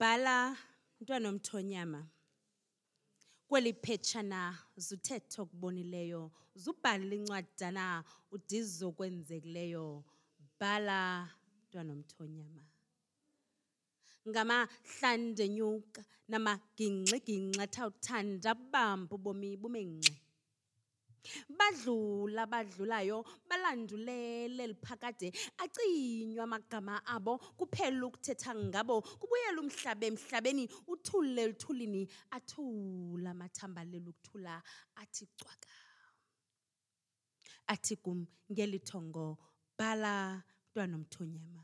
bhala mntwana omthonyama. Kweli phetshana zuthetha okubonileyo zubhala incwadana udize okwenzekileyo bhala mntwana omthonyama. Ngamahlandenyuka namagingxigingxi athawuthanda bamba ubomi bume badlula badlulayo balandulele liphakade acinywa amagama abo kuphela ukuthetha ngabo kubuyela umhlaba emhlabeni uthule luthulini athula amathambalela ukuthula athi cwaka. Athi kum ngeli thongo bhala mntwana omthonyama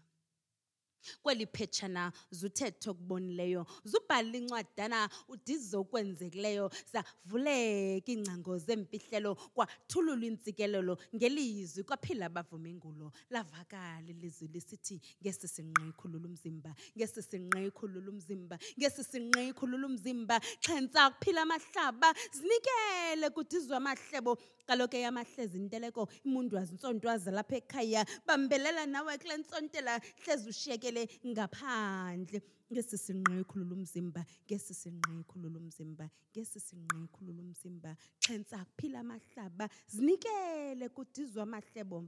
kweli phetshana zuthetha okubonileyo zubhala incwadana udize okwenzekileyo zavuleka iingcango zempihlelo kwathululwa intsikelelo ngelizwi kwaphila bavuma ingulo lavakala ilizwi lisithi ngesi sinqe khulula umzimba ngesi sinqe khulula umzimba ngesi sinqe khulula umzimba. Xhentsa kuphila amahlaba zinikele kudizwe amahlebo. Kaloku eyamahlezi inteleko imundwazi intsontwazi lapha ekhaya bambelela nawe kule ntsontela hlezi ushiyekele ngaphandle. Ngesi sinqe khulula umzimba ngesi sinqe khulula umzimba ngesi sinqe khulula umzimba. Xhentsa kuphila amahlaba zinikele kudizwe amahlebo.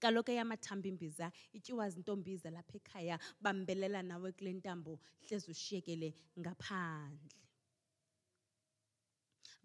Kaloku eyamathambo imbiza ityiwa zintombiza lapha ekhaya bambelela nawe kule ntambo hlezi ushiyekele ngaphandle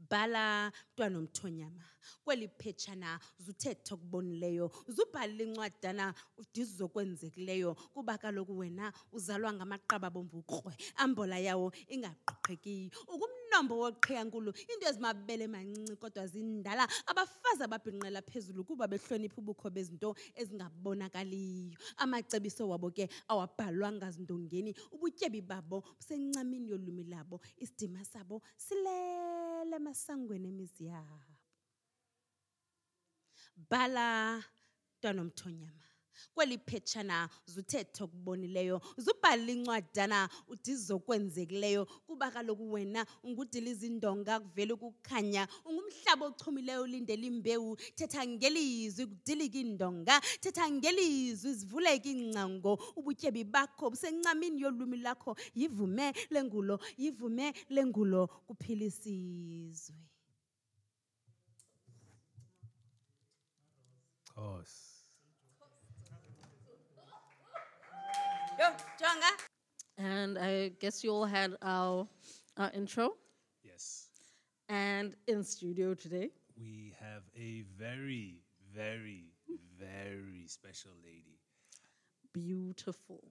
bhala mntwana omthonyama kweli phetshana zuthetha okubonileyo zubhala incwadana udize okwenzekileyo kuba kaloku wena uzalwa ngamaqaba bomvukrwe ambola yawo ingaqoqhekiyo ukumnombo woqhiyankulu into ezimabele mancinci kodwa zindala. Abafazi ababhinqela phezulu kuba behlonipha ubukho bezinto ezingabonakaliyo. Amacebiso wabo ke awabhalwanga zindongeni. Ubutyebi babo busencamini yolwimi labo isidima sabo silele emasangweni emizi yabo. Bhala mntwana omthonyama kweli phetshana zuthetha okubonileyo zubhala incwadana udize okwenzekileyo kuba kaloku wena ungudiliza indonga kuvele ukukhanya ungumhlaba ochumileyo ulindele imbewu thetha ngelizwi kudilika indonga thetha ngelizwi zivuleke iingcango ubutyebi bakho busencamini yolwimi lakho yivume lengulo yivume lengulo kuphila isizwe Xhosa. Jonga And I guess you all had our, our intro. Yes. And in studio today, We have a very, very, very special lady. beautiful.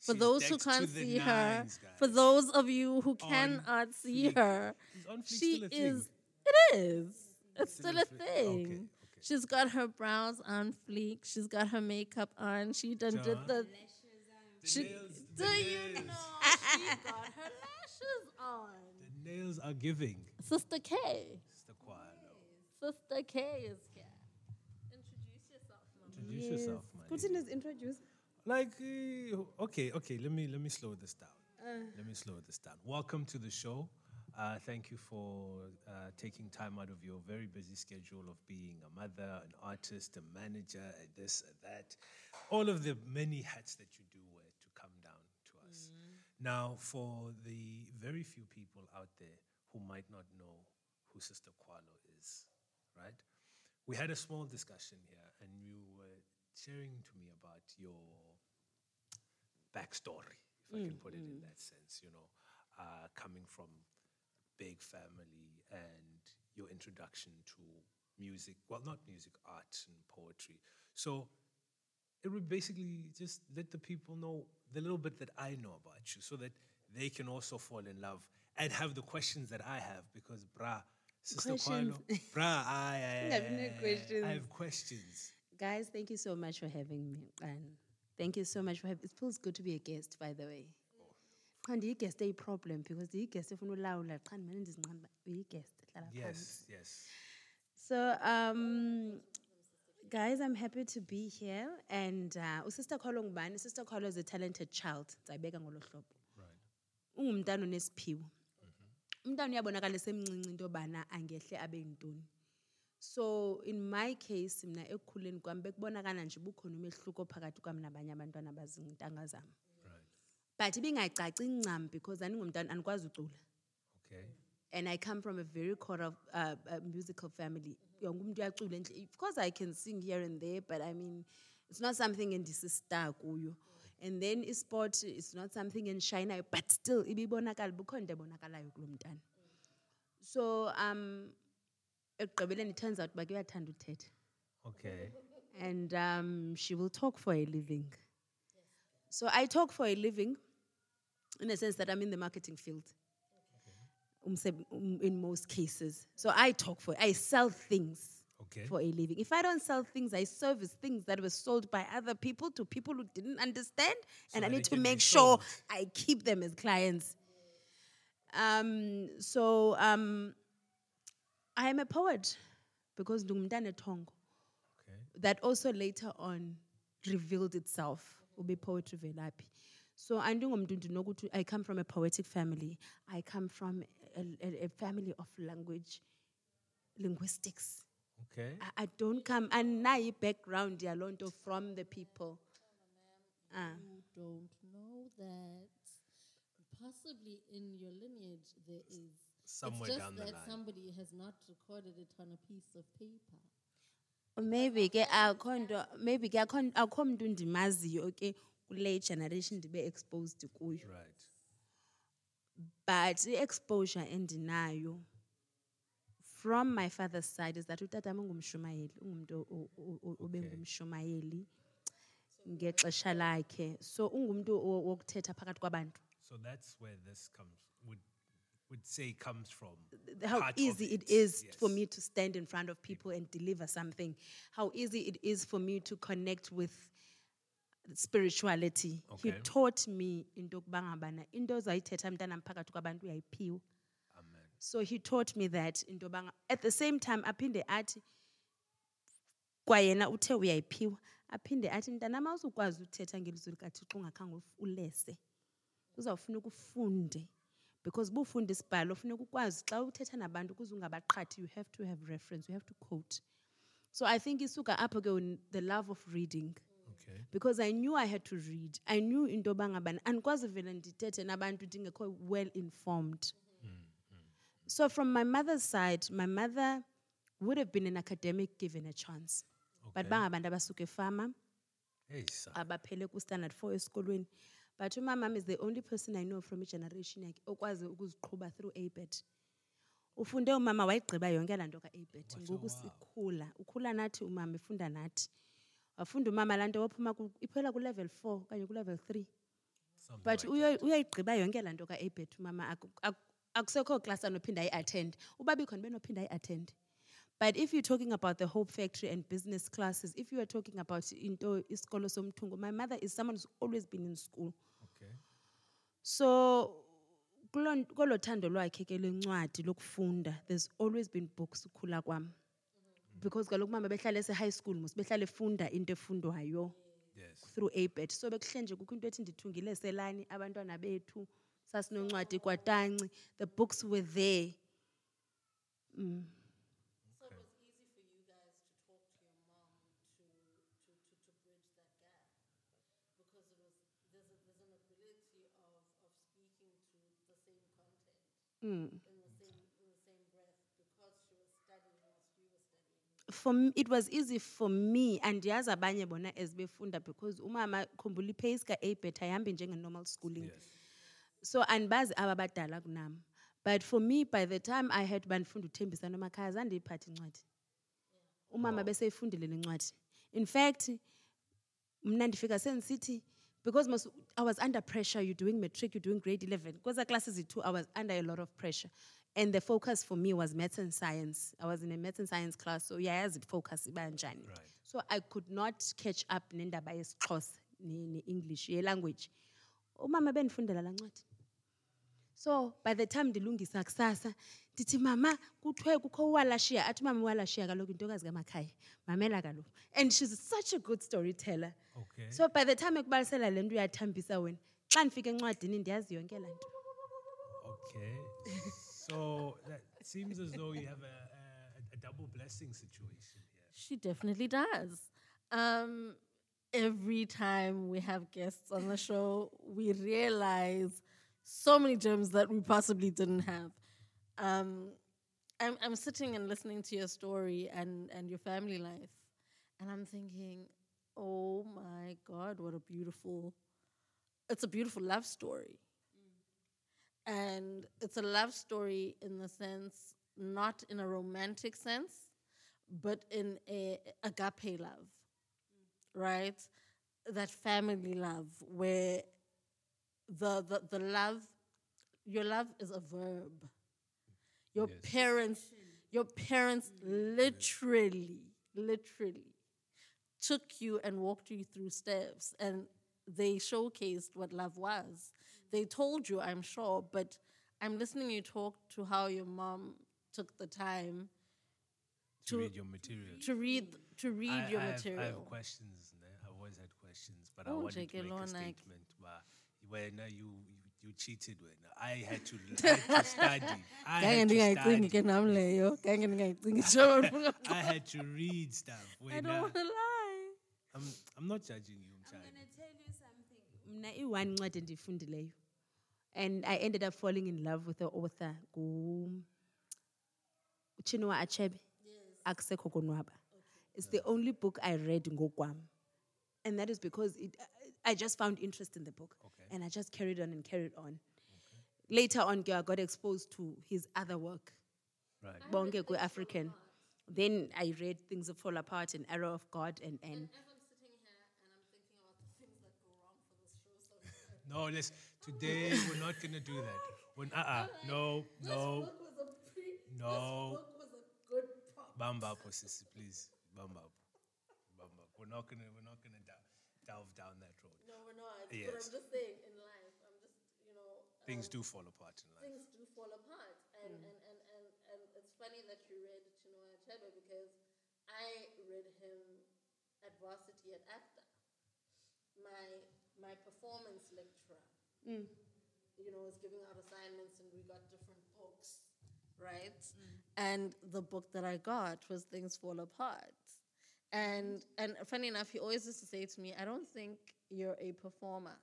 For She's those who can't the see her, nines, for those of you who cannot see fleek. her, Is she still a thing? is. It is. It's Still still a a fleek. Thing. okay. She's got her brows on fleek. She's got her makeup on. She done did John? the. The She, nails, do the you nails. know she got her lashes on? The nails are giving. Sister K. Sister Kwalo. Sister K is here. Introduce yourself, Mama. Introduce yourself, man. Putin is introduced. Like, uh, okay, okay. Let me let me slow this down. Uh. Let me slow this down. Welcome to the show. Uh, thank you for uh, taking time out of your very busy schedule of being a mother, an artist, a manager, and this and that. All of the many hats that you do wear to come down to us. Now, for the very few people out there who might not know who Sister Kwalo is, right? We had a small discussion here, and you were sharing to me about your backstory, if I can put it in that sense, you know, uh, coming from big family and your introduction to music, well, not music, art and poetry. So it would basically just let the people know the little bit that I know about you so that they can also fall in love and have the questions that I have because, brah, Sister Questions. Kwalo, brah, I, I, You have no questions. I have questions. Guys, thank you so much for having me. And thank you so much for having It feels good to be a guest, by the way. Qha ndiyigest eyi-problem because ndiyigest efuna ulawula qha ndimane ndizinqanda uba uyigest hlala. Yes, yes. So, um, guys, I'm happy to be here. And uh, uSister Kwalo ngubani? Sister Kwalo is a talented child. Ndizayibeka ngolo hlobo. Right. Ungumntana onesiphiwo. Umntana uyabonakala esemncinci into yobana angehle abe yintoni. So in my case mina ekukhuleni kwami bekubonakala nje bukhona umehluko phakathi kwami nabanye abantwana abazintanga zam. Right. but ibingayicaci ncam because andingumntana andikwazi ucula Okay. and I come from a very choral uh, uh, musical family. Umuntu uyacula endle- Of course, I can sing here and there, but I mean, it's not something endisistar kuyo. And then sport is not something enshinayo, but still ibibonakala bukho into ebonakalayo kulo mntana. So um, ekugqibeleni it turns out uba ke uyathanda uthetha Okay. and um, she will talk for a living. So I talk for a living in the sense that I'm in the marketing field in most cases. So I talk for, I sell things Okay. for a living. If I don't sell things, I service things that were sold by other people to people who didn't understand, and I need to make sure. I keep them as clients. Um, so um, I am a poet because ndingumntana ethongo Okay. that also later on revealed itself ube poetry velaphi so i come from a poetic family i come from a, a, a family of language linguistics Okay. I, I don't come and i-background yaloo nto from the people Ah. You don't know that possibly in your lineage there is. Somewhere it's just down the that line. somebody has not recorded it on a piece of paper. maybe ke akho nto maybe ke akho akho mntu ndimaziyo ke kule generation ndibe exposed kuyo Right. But i-exposure endinayo from my father's side is that utata am ungumshumayeli ungumntu obengumshumayeli ngexesha lakhe so ungumntu wo- wokuthetha phakathi kwabantu So that's where this comes would would say comes from. how easy it it, is for yes. me to stand in front of people and deliver something how easy it is for me to connect with spirituality. He taught me into yokuba ngabana into ozayithetha mntanam phakathi kwabantu uyayiphiwa. Amen. So he taught me that into yoba at the same time aphinde athi kwayena uthe uyayiphiwa aphinde athi mntanam awuzukwazi uthetha ngelizwi likathixo ungakhange ulese. Kuzawufuna ufunde because bufunda isibhalo funeka ukwazi xa uthetha nabantu ukuze ungabaqhathi you have to have reference you have to quote. So i think isuka apho ke the love of reading Okay. because I knew I had to read. I knew into yoba ngabana andikwazi vele ndithethe nabantu ndingekho well informed. Mm, mm. So from my mother's side, my mother would have been an academic given a chance. But Okay. bangabantu abasuka efama abaphele ku-standard four esikolweni. But umamam is the only person I know from igeneration yakhe okwazi ukuziqhuba through ABET. Ufunde umama wayigqiba yonke laa nto ka-ABET. Ngoku sikhula, ukhula nathi umama efunda nathi. Wafunda umama laa nto waphuma ku- iphela ku-level four okanye ku-level three. Something But like uyayigqiba yonke laa nto ka-ABET umama aku- aku- akusekho class anophinda ayi-attend. Uba bikhona benophinda ayi-attend. But if you're talking about the Hope Factory and business classes, if you are talking about into isikolo somthungo, my mother is someone who's always been in school. Okay. So kolo thando lwakhe ke lencwadi lokufunda, there's always been books ukhula kwam. Because kaloku mama behlala ese-high school mos behlala efunda into efundwayo Yes. through ABET. So bekuhle nje kukho into ethi ndithungile selani abantwana bethu sasinoncwadi kwatanci. The books were there. Mm. So it For it was easy for me and yazi abanye bona as befunda because umama khumbula ipace ka-ABET ayihambi njenge-normal schooling. Yes. So andibazi aba badala kunam. But for me by the time I had uba ndifunda uthembisa nomakhaya zange ndiyiphathe incwadi. Umama beseyifundile le ncwadi. In fact mna ndifika sendisithi because mos I was under pressure you're doing matric you're doing grade 11 kweza classes zethu I was under a lot of pressure and the focus for me was maths and science. I was in a maths and science class so yayazi focus iba njani. Right. so I could not catch up nendaba yesiXhosa ne-English ye-language umama bendifundela laa ncwadi. So by the time ndilungisa kusasa ndithi mama kuthiwe kukho uwalashiya. Athi umama uwalashiya kaloku intokazi kamakhaya. Mamela kaloku. And she's such a good storyteller. Okay. so by the time ekubalisela le nto uyathambisa wena xa ndifika encwadini ndiyazi yonke laa nto. Okay. so that seems as though you have a, a, a double blessing situation here. She definitely does. Um, every time we have guests on the show, we realize so many gems that we possibly didn't have. Um, I'm, I'm sitting and listening to your story and, and your family life, and I'm thinking, oh my God, what a beautiful, it's a beautiful love story. And it's a love story in the sense, not in a romantic sense, but in a agape love, right? That family love where the, the, the love, your love is a verb. Your Yes. parents, your parents mm-hmm. literally, literally took you and walked you through steps and they showcased what love was. They told you, I'm sure, but I'm listening you talk to how your mom took the time To to read your material. to read to read I, your I have, material. I have questions. ne? I've always had questions, but I Oh, wanted to make a Lorna, statement. But when uh, you, you you cheated, when I had to, I had to study. I had to study. ke nam leyo khange ndingayicingi njengoba I had to read stuff. I don't want to lie. I'm, I'm not judging you, I'm Mchadi. gonna tell you something. Mna i-one ncwadi endiyifundileyo. And I ended up falling in love with the author, Chinua Achebe. Konwaba. It's the only book I read ngokwam. And that is because it, I just found interest in the book. Okay. And I just carried on and carried on. Later on, I got exposed to his other work, Right. Bonge Kwe African. Then I read Things That Fall Apart and Arrow of God and, and As I'm sitting here and I'm thinking about the things that go wrong for this show sometimes. No, let's, today we're not going to do that. When, uh-uh, no, no, This book was a pre- No. This book was a good prop. bamba up, sissy, please. Bamba up. Bamba up. We're not going to, we're not to delve down that road. No, we're not. Yes. But I'm just saying, in life, I'm just, you know, Things um, do fall apart in life. things do fall apart. And, and, and, and, and it's funny that you read Chinua Achebe because I read him at varsity at AFDA. My, my performance lecturer, mm. you know, was giving out assignments and we got different books, right? Mm. And the book that I got was Things Fall Apart. And, and funny enough, he always used to say to me, I don't think you're a performer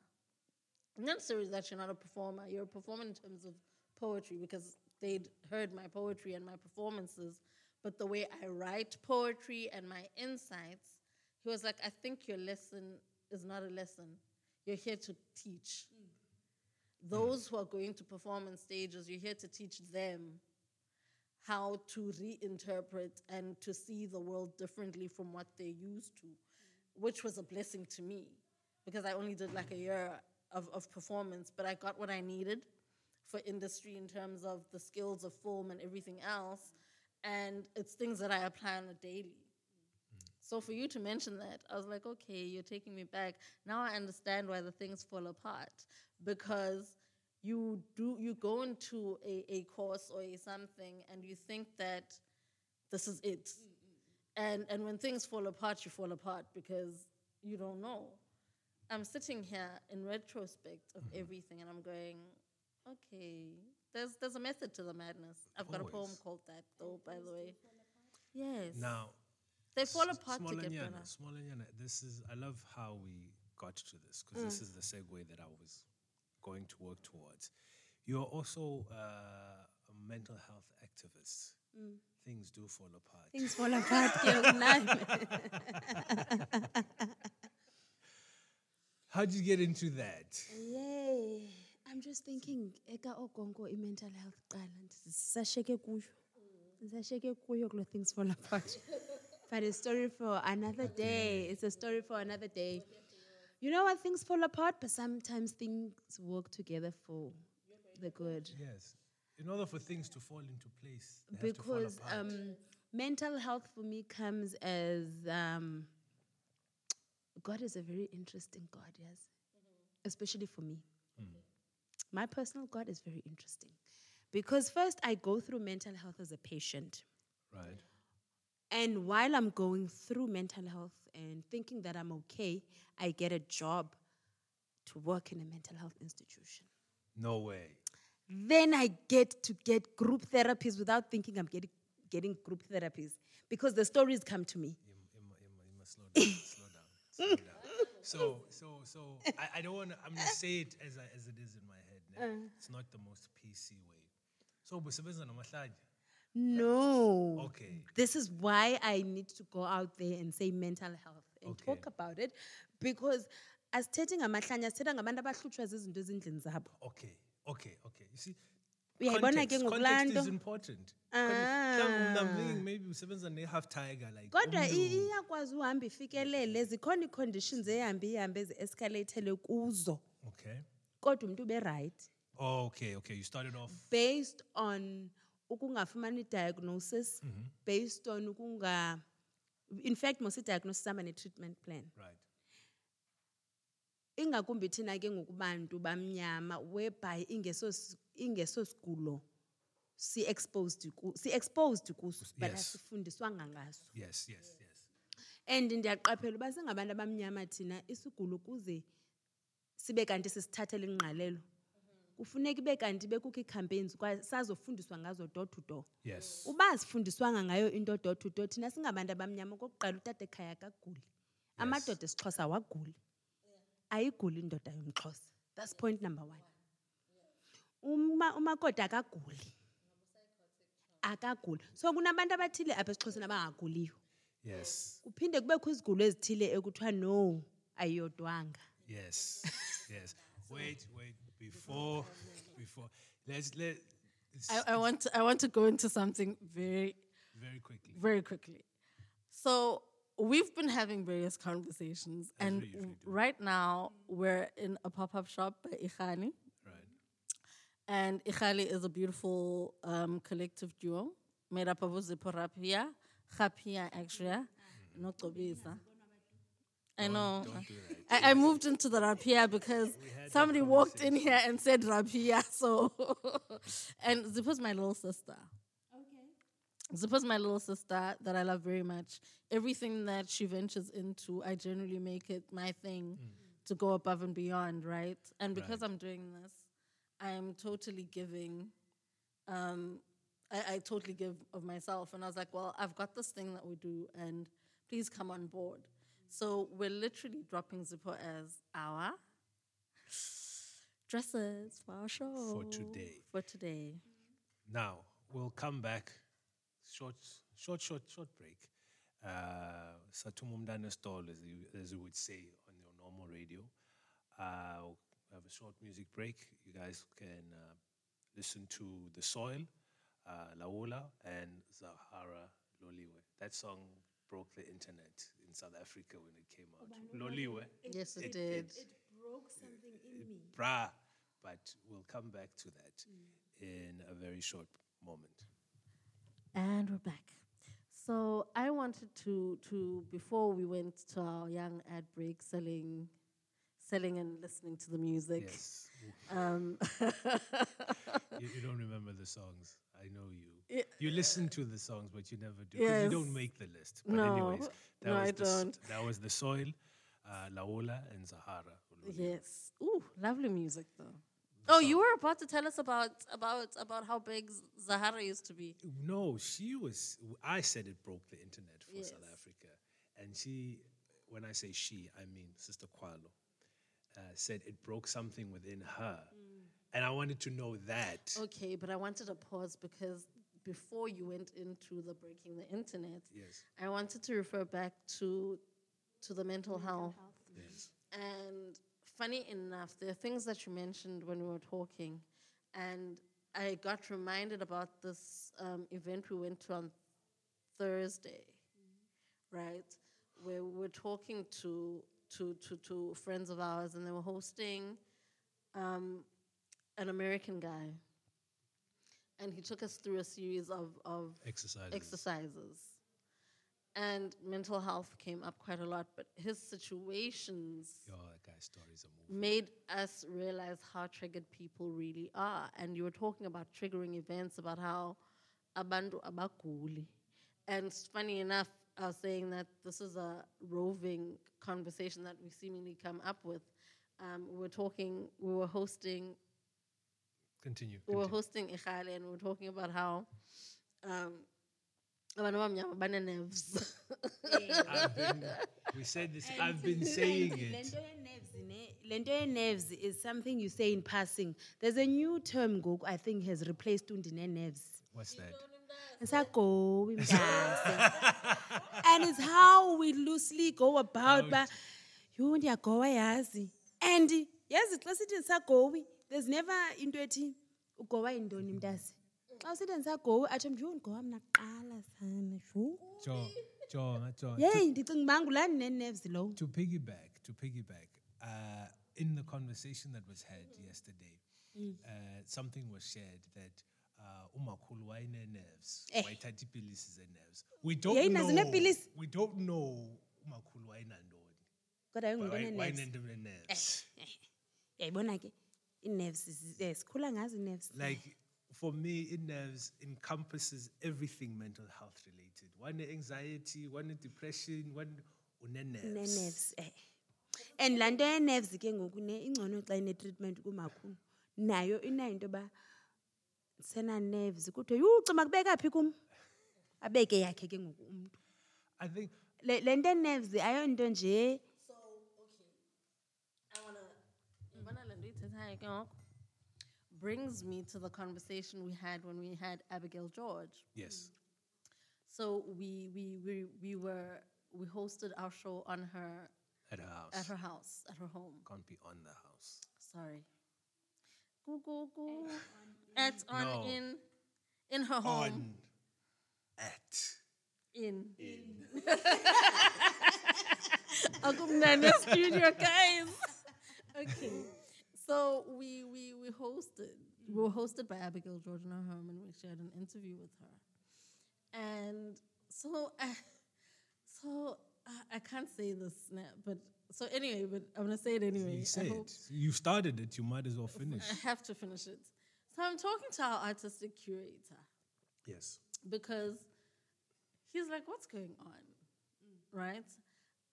not necessarily that you're not a performer. You're a performer in terms of poetry because they'd heard my poetry and my performances, but the way I write poetry and my insights, he was like, I think your lesson is not a lesson. You're here to teach. Mm. Those who are going to perform on stages, you're here to teach them how to reinterpret and to see the world differently from what they're used to, which was a blessing to me because I only did like a year of, of performance, but I got what I needed for industry in terms of the skills of film and everything else. And it's things that I apply on a daily. So for you to mention that, I was like, okay, you're taking me back. Now I understand why the things fall apart because you do you go into a, a course or a something and you think that this is it. And and when things fall apart, you fall apart because you don't know. I'm sitting here in retrospect of everything and I'm going, okay, there's there's a method to the madness. I've got a poem called that though, by the way. Yes. Now, they fall apart to get Smolanyana, better. Smolanyana, this is, I love how we got to this because this is the segue that I was going to work towards. You're also uh, a mental health activist. Things do fall apart. things fall apart. How did you get into that? Yay. I'm just thinking, eka ogongo i-mental health qala sasheke kuyo. Sasheke kuyo things fall apart. but a story for another day. It's a story for another day. You know what? Things fall apart, but sometimes things work together for the good. Yes. In order for things to fall into place, they have to fall Because um, mental health for me comes as um, God is a very interesting God, yes, especially for me. My personal God is very interesting because first I go through mental health as a patient. right. And while I'm going through mental health and thinking that I'm okay, I get a job to work in a mental health institution. No way. Then I get to get group therapies without thinking I'm getting, getting group therapies because the stories come to me. You, you, you, must slow down. slow down. Slow down. So, so, so, I, I don't want to, I'm going to say it as, I, as it is in my head. ne? Uh. It's not the most PC way. So, busebenza namahlanje. No. Okay. This is why I need to go out there and say mental health and talk about it because asithethe ngamahlanye asithetha ngabantu abahlutshwa zizinto ezindlini zabo Okay, okay, okay. You see, Uyayibona ke ngokulaa is nto? important. Ah. Mhlawumbe mna I'm thinking maybe usebenza ne-half tiger like kodwa iyakwazi uhamba ifikelele zikhona ii-conditions ehambe ihambe ezi-escalathele kuzo Okay. kodwa umntu ube right Oh, okay, okay. You started off. based on ukungafumani diagnosis based on ukunga in fact mos i-diagnosis hamba ne-treatment plan Right. ingakumbi thina ke ngokubantu bamnyama whereby ingeso s- ingeso sigulo si-exposed si-exposed kuso but Yes. asifundiswanga ngaso Yes, yes, yes. and ndiyaqaphela uba singabantu abamnyama thina isigulo kuze sibe kanti sisithathela ingqalelo kufuneka ibe kanti bekukho ii-campaigns kwaye sazofundiswa ngazo door to door. Yes. uba azifundiswanga ngayo into door to door thina singabantu abamnyama okokuqala utata ekhaya akaguli. Amadoda esixhosa waguli ayiguli indoda yomxhosa. That's point number one. Uma- umakoti akaguli. Akaguli. So kunabantu abathile apha esixhoseni abangaguliyo. Yes. kuphinde kubekho izigulo ezithile ekuthiwa no ayiyodwanga. Yes. yes. Wait, wait. Before, before. Let's let. I, I want to, I want to go into something very very quickly. very quickly. So we've been having various conversations, As and right now we're in a pop-up shop by Ikhani, Right. and Ikhali is a beautiful um, collective duo made up of Uzipho Rapia, Rapia actually, no Tobisa. I know. Don't do that. I, I moved into the rapia because somebody walked in here and said rapia. So, and Zipho's my little sister. Okay. Zipho's my little sister that I love very much. Everything that she ventures into, I generally make it my thing to go above and beyond, right? And because I'm doing this, I am totally giving. Um, I, I totally give of myself, and I was like, well, I've got this thing that we do, and please come on board. So we're literally dropping Zipho as our dresses for our show For today. For today, Now we'll come back. Short, short, short, short break. Uh, Satumumdana stall, as you, as you would say on your normal radio. Uh, we'll have a short music break. You guys can uh, listen to The Soil, uh, Laola, and Zahara Loliwe. That song broke the internet in South Africa when it came out. Loliwe. yes, it, It- did. it- broke something in me Bra. But we'll come back to that in a very short moment. And we're back. So I wanted to to before we went to our young ad break, selling, selling and listening to the music. Yes. Um, you, you don't remember the songs. I know you. Yeah. You listen to the songs, but you never do. 'cause You don't make the list. But No. anyways, that No, was I the, don't. That was the soil, uh, Laola, and Zahara. yes. Ooh, lovely music though. Oh, you were about to tell us about about about how big Zahara used to be. No, she was. I said it broke the internet for South Africa, and she, when I say she, I mean Sister Kwalo, uh, said it broke something within her, and I wanted to know that. Okay, but I wanted to pause because before you went into the breaking the internet, Yes. I wanted to refer back to to the mental health. Yes. And funny enough, there are things that you mentioned when we were talking, and I got reminded about this um, event we went to on Thursday, right? Where we were talking to to to to friends of ours, and they were hosting um, an American guy, and he took us through a series of of Exercises. exercises. And mental health came up quite a lot, but his situations Yo, that guy's stories are moving. made us realize how triggered people really are. And you were talking about triggering events, about how abantu abaguli. And funny enough, I was saying that this is a roving conversation that we seemingly come up with. Um, we were talking, we were hosting Continue. we were hosting Ikhale and we were talking about how um, abantu abamnyama bane-nerves I've been, we said this, I've been saying it. Lento ye-nerves ne- lento ye-nerves is something you say in passing. There's a new term ngoku I think has replaced undine nerves. What's that? Ngisagowi mntase. and it's how we loosely go about ba yho ndiyagowa yazi and yazi xa sithi ndisagowi there's never into ethi ugowa yintoni mntase xa usithi ndisagowi atsho ndigowa mna kuqala sana yeyi ndicinga uba ngulaa ndine-nerves lowo to piggyback, to piggyback, uh, in the conversation that was had yesterday, uh, something was shared that uh, umakhulu wayene-nerves, Eh. wayithatha iipilisi ze-nerves. We don't know, neepilisi? we don't know umakhulu wayenantoni. kodwa yingumntu Why- one-nerves wayenento ne-nerves. yayibona ke ii-nerves zi- eh, sikhula ngazo ii-nerves Like, for me, in nerves encompasses everything mental health related. One anxiety, one depression, one une-nerves. ne-nerves eh. And laa nto ye-nerves ke ngoku ne ingcono xa ine-treatment kumakhulu. Nayo inayo into yoba sena-nerves kuthiwe yhu cima kubeka phi kum? Abeke yakhe ke ngoku umntu. I think le le nto ye-nerves ayonto nje So, okay. I wanna yabona le nto uyithethayo ke ngoku oh. brings me to the conversation we had when we had Abigail George. yes. So we we we we were we hosted our show on her At her house. at her house, at her home. Can't be on the house. Sorry. Go go go. At on No. in in her home. On. At. In. Akumnandi studio, guys. Okay. So we we we hosted. We were hosted by Abigail George in her home, and we shared an interview with her. And so, I, so I, I can't say this now, but so anyway, but I'm gonna say it anyway. You I say hope- it. You started it. You might as well finish. I have to finish it. So I'm talking to our artistic curator yes. because he's like, "What's going on?" Right?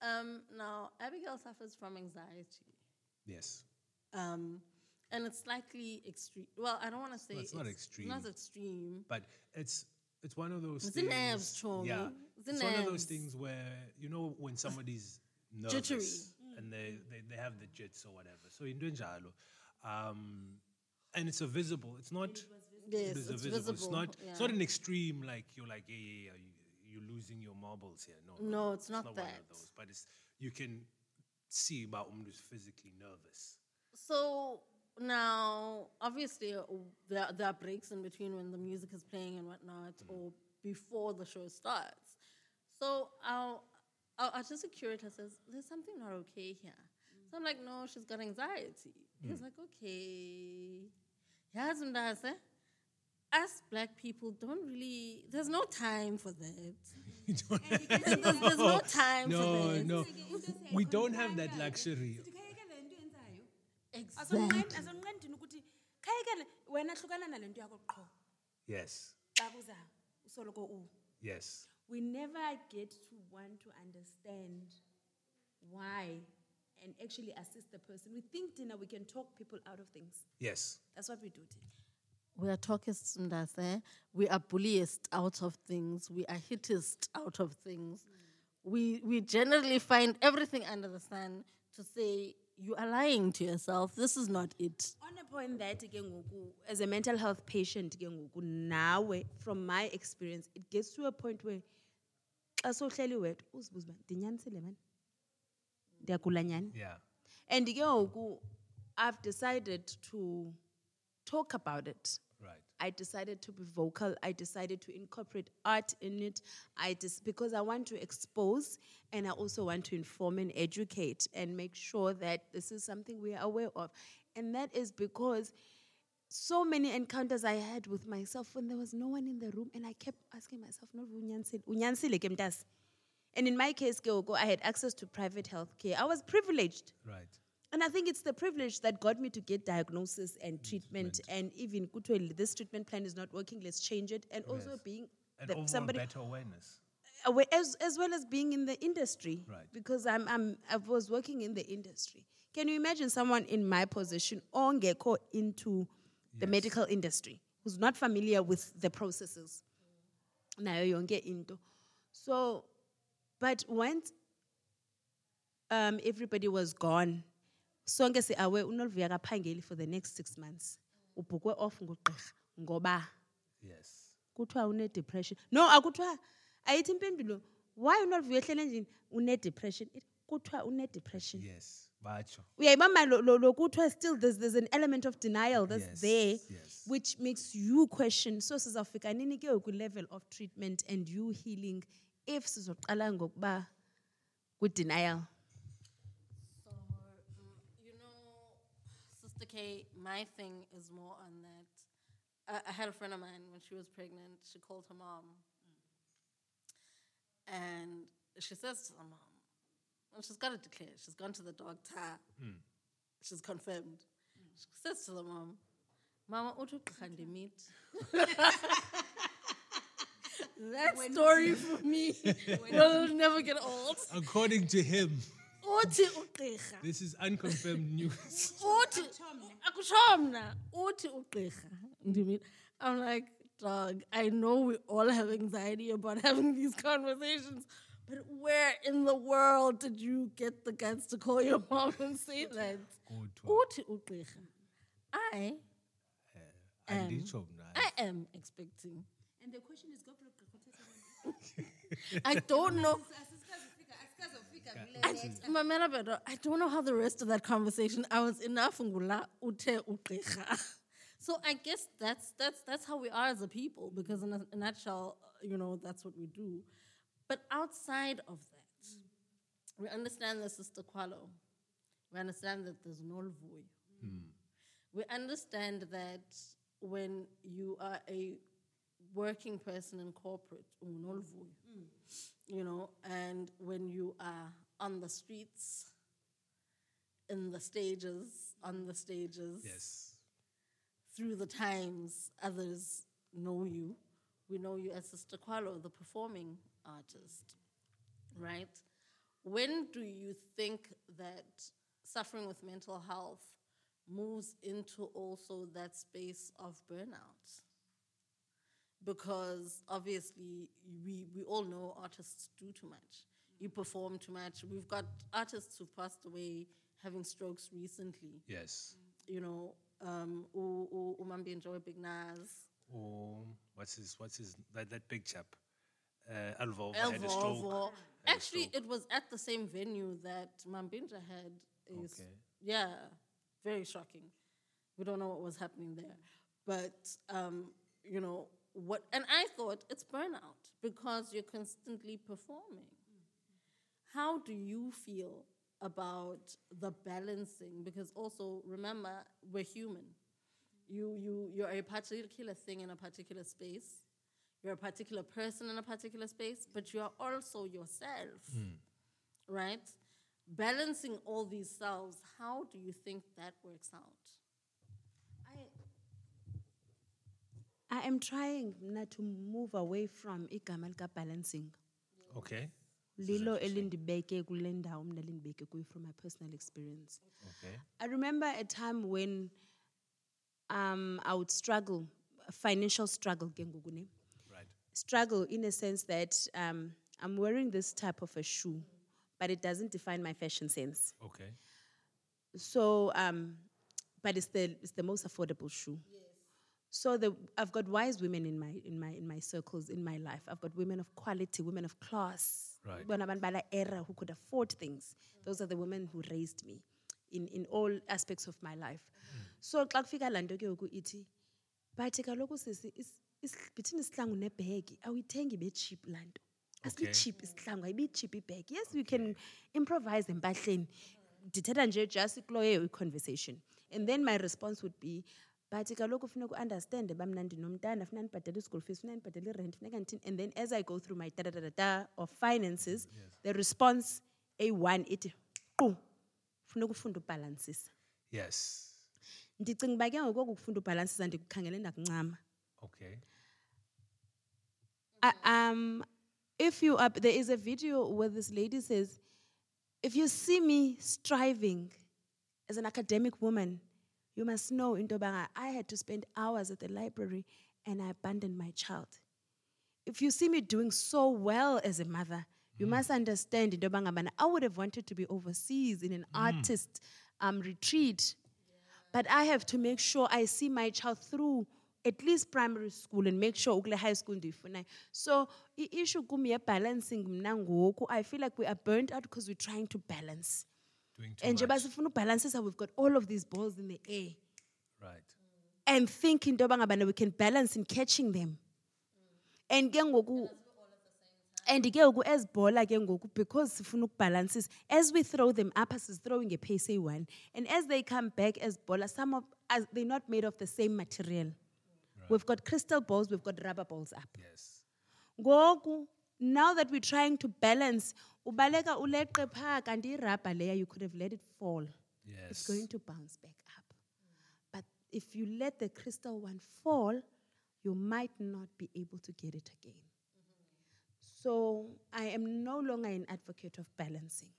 Um, now, Abigail suffers from anxiety, Yes. Um, and it's slightly extreme. Well, I don't want to say Well, it's not Not extreme. extreme. But it's it's one of those It's the things. nerves, Chomi. Yeah. It's the It's one of those things where you know when somebody's nervous Jittery. and they, they, they have the jits or whatever. So in njalo. Um and it's a visible. It's not Yes, it's a it's visible. It's visible, not it's not an extreme like you're like, yeah, yeah, yeah, you, you're losing your marbles here. No, No, it's not one that. of those. But it's you can see about umntu is physically nervous. So now, obviously, uh, there, there are breaks in between when the music is playing and whatnot, mm-hmm. or before the show starts. So our, our artistic curator says, There's something not okay here. So I'm like, No, she's got anxiety. Mm. He's like, Okay. Yes, Mdase. Eh? Us black people don't really, there's no time for that. There's, there's no time no, for that. no. We don't have that luxury. Exactly. asonqeni thina ukuthi khayekele wena hlukana nale nto yakho qho Yes. xa kuza usoloko u Yes. we never get to want to understand why and actually assist the person we think tina we can talk people out of things Yes. that's what we do tina We are talkists, Mdase. We are bulliest out of things. We are hittest out of things. Mm. We, we generally find everything under the sun to say, you are lying to yourself. This is not it. on a point that ke ngoku as a mental health patient ke ngoku nawe from my experience it gets to a point where xa sohleli wedwa uzibuza uba ndinyanisile mani ndiyagula nyani Yeah. and ke ngoku i've decided to talk about it Right. I decided to be vocal. I decided to incorporate art in it. I just because I want to expose and I also want to inform and educate and make sure that this is something we are aware of. And that is because so many encounters I had with myself when there was no one in the room and I kept asking myself, no? And in my case, I had access to private health care. I was privileged. Right. And I think it's the privilege that got me to get diagnosis and treatment, and even kuthiwe this treatment plan is not working. Let's change it, and also being And the, somebody better awareness. awa- as as well as being in the industry, Right. Because I'm I'm I was working in the industry. Can you imagine someone in my position ongeko into the medical industry who's not familiar with the processes? nayo yonke into so but once um everybody was gone sonke si-awe unolivuya akaphangeli for the next six months ubhukwe off ngugqirha ngoba Yes. kuthiwa une-depression no akuthiwa ayithi impendulo why unolivuya ehlele endlini une-depression kuthiwa une-depression Yes. Bacho. uyayibamba lo- lo lo kuthiwa still there's, there's an element of denial that's Yes, there yes. which makes you question so sizawufika nini ke kwi-level of treatment and you healing if sizoqala ngokuba kwi-denial So, mm, you know, Sister K, my thing is more on that. I, I had a friend of mine when she was pregnant, she called her mom. And she says to the mom, and she's got to declare, she's gone to the doctor, hmm. she's confirmed. She says to the mom, Mama, uthi ugqirha ndimit." That story for me will never get old. According to him, Uthi ugqirha. this is unconfirmed news. uthi akutsho mna uthi ugqirha. Ndimi i'm like dog i know we all have anxiety about having these conversations but where in the world did you get the guts to call your mom and say that? Kodwa, uthi ugqirha i eh, anditsho mna. i am expecting. And the question is i don't know I, Mamela Bedo, I don't know how the rest of that conversation. I was enough ngula ute ugqirha. So I guess that's that's that's how we are as a people because in a, a nutshell, uh, you know, that's what we do. But outside of that, we understand the sister Kwalo. We understand that there's no voy. We understand that when you are a working person in corporate, unolvuyo, mm. you know, and when you are on the streets, in the stages, on the stages, Yes. through the times others know you. We know you as Sister Kwalo, the performing artist, right? When do you think that suffering with mental health moves into also that space of burnout? Because obviously, we, we all know artists do too much. You perform too much. We've got artists who've passed away having strokes recently Yes. you know, um, Umambi and Big Nuz, Or what's his what's his that, that big chap? Uh, Alvo had a stroke. Had a Actually, stroke. it was at the same venue that Mampintsha had. Is, Okay. Yeah, very shocking. We don't know what was happening there. But, um, you know, what, and I thought it's burnout because you're constantly performing. How do you feel about the balancing? Because also, remember, we're human. You, you, you're a particular thing in a particular space. You're a particular person in a particular space, but you are also yourself, hmm. right? Balancing all these selves, how do you think that works out? I am trying mna to move away from igama lika-balancing Okay. lilo elindibeke kule ndawo mna lindibeke kuyo from my personal experience Okay. I remember a time when um, I would struggle, financial struggle, ke ngoku ne. Right. struggle in a sense that um, I'm wearing this type of a shoe, but it doesn't define my fashion sense. Okay. So, um, but it's the it's the most affordable shoe. So the I've got wise women in my in my in my circles in my life. I've got women of quality, women of class. Right. Era who could afford things. Those are the women who raised me in in all aspects of my life. Hmm. So xa kufika laa nto ke ngoku ithi bathi kaloku sisi is- is- between isihlangu nebhegi awuyithengi ibe cheap laa nto asibi Okay. cheap isihlangu ayibi cheap ibhegi yes you can improvise empahleni ndithetha nje just ikloyeyo i-conversation and then my response would be but kaloku funeka uunderstande uba mna ndinomntana funeka ndibhatele i-school fees funeka ndibhatele irent funeka ndithini and then as i go through my da of finances the response eyi-one ithi qu funeka ufunde ubhalansisa Yes. ndicinga uba ke ngoku oku kufunda ubhalansisa ndikukhangele ndakuncama Okay. Uh, um, if you up, there is a video where this lady says, "If you see me striving as an academic woman, you must know in Tobaga, I had to spend hours at the library and I abandoned my child. if you see me doing so well as a mother, you must understand into yoba I would have wanted to be overseas in an artist um, retreat. But I have to make sure I see my child through at least primary school and make sure ukule high school ndiyifunayo. So i-issue kum balancing mna ngoku, I feel like we are burnt out because we're trying to balance. Doing too And much. sifuna ubalancisa, we've got all of these balls in the air. Right. And thinking ngabana we can balance in catching them. And ke ngoku and ke ngoku as bhola ke ngoku because sifuna ukubalancisa as we throw them up as is throwing a pace eh, one and as they come back as bhola some of us they're not made of the same material we've got crystal balls we've got rubber balls up Yes. ngoku now that we're trying to balance ubaleka uleqe phaa kanti irabha leya you could have let it fall Yes. it's going to bounce back up but if you let the crystal one fall you might not be able to get it again so I am no longer an advocate of balancing.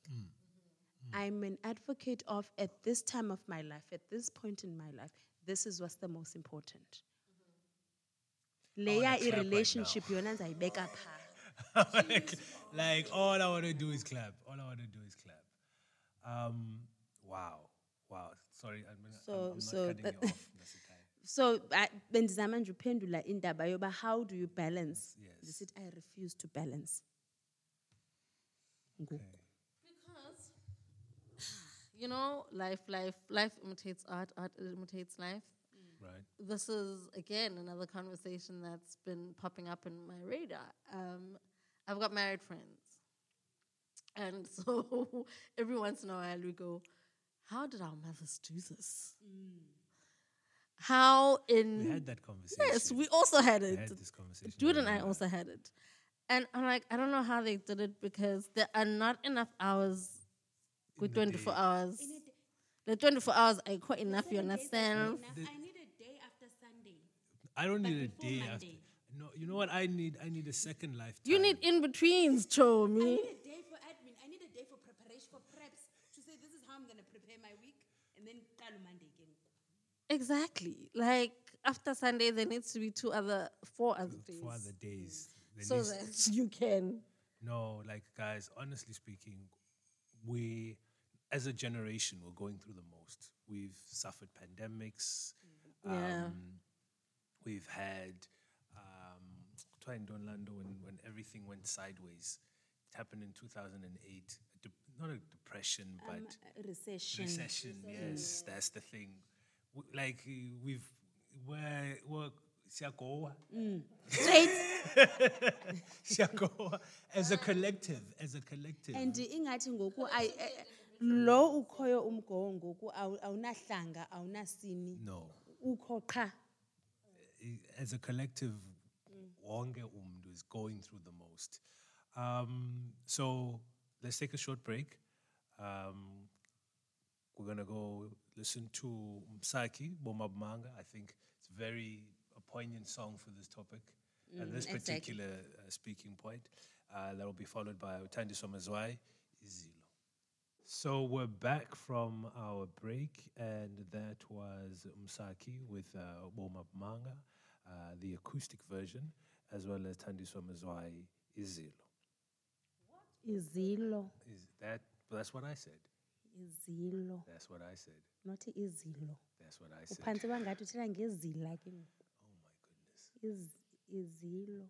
I'm an advocate of at this time of my life, at this point in my life, this is what's the most important. Leya clap right i-relationship yona ndizayibeka phaa. Like, like all I want to do is clap. All I want to do is clap. Um, wow, wow. Sorry, I'm, gonna, So- I'm, I'm not so cutting that- you off. Nasikai. So I- bendizama nje uphendula indaba yoba how do you balance? Yes. Ndisithi I refuse to balance. Ngoku. Because, you know, life, life, life imitates art, art imitates life. Right. This is, again, another conversation that's been popping up in my radar. Um, I've got married friends. And so every once in a while we go, how did our mothers do this? Mm. How in. We had that conversation. Yes, we also had We it. had this conversation. Dude and I also had it. And I'm like, I don't know how they did it because there are not enough hours with 24 day. hours. The 24 hours are quite enough, you understand? I need a day after Sunday. I don't But need a before day after. Monday. No, you know what? I need. I need a second lifetime. You need in betweens, Cho, I me. need a day for admin. I need a day for preparation for preps to say this is how I'm gonna prepare my week, and then Kalu Monday again. Exactly. Like after Sunday, there needs to be two other, four other days. for other days. There so needs- that you can. No, like guys, honestly speaking, we as a generation we're going through the most. We've suffered pandemics. Yeah. Um, we've had try in Orlando when, when everything went sideways. It happened in 2008. A de- not a depression, but Um, a recession. recession. Yes, that's the thing. W- Like we've we're, we're siyagoa. Straight. Siyagoa. as a collective, as a collective. And ingathi ngoku ay- eh, eh, lo ukhoyo umgowo ngoku awu- awunahlanga awunasini no, ukho qha as a collective, wonke umntu is going through the most. Um, so let's take a short break. Um, we're gonna go listen to Msaki Bomabmanga. I think it's very a poignant song for this topic and this exactly. particular uh, speaking point. Uh, that will be followed by UThandiswa Mazwai, Izilo. So we're back from our break, and that was Msaki with uh, Woma Manga, uh, the acoustic version, as well as Thandiswa Mazwai Izilo. izilo Is that? That's what I said. izilo That's what I said. not izilo That's what I said. uphantse bangathi uthetha ngezila ke. Oh my goodness! Iz- izilo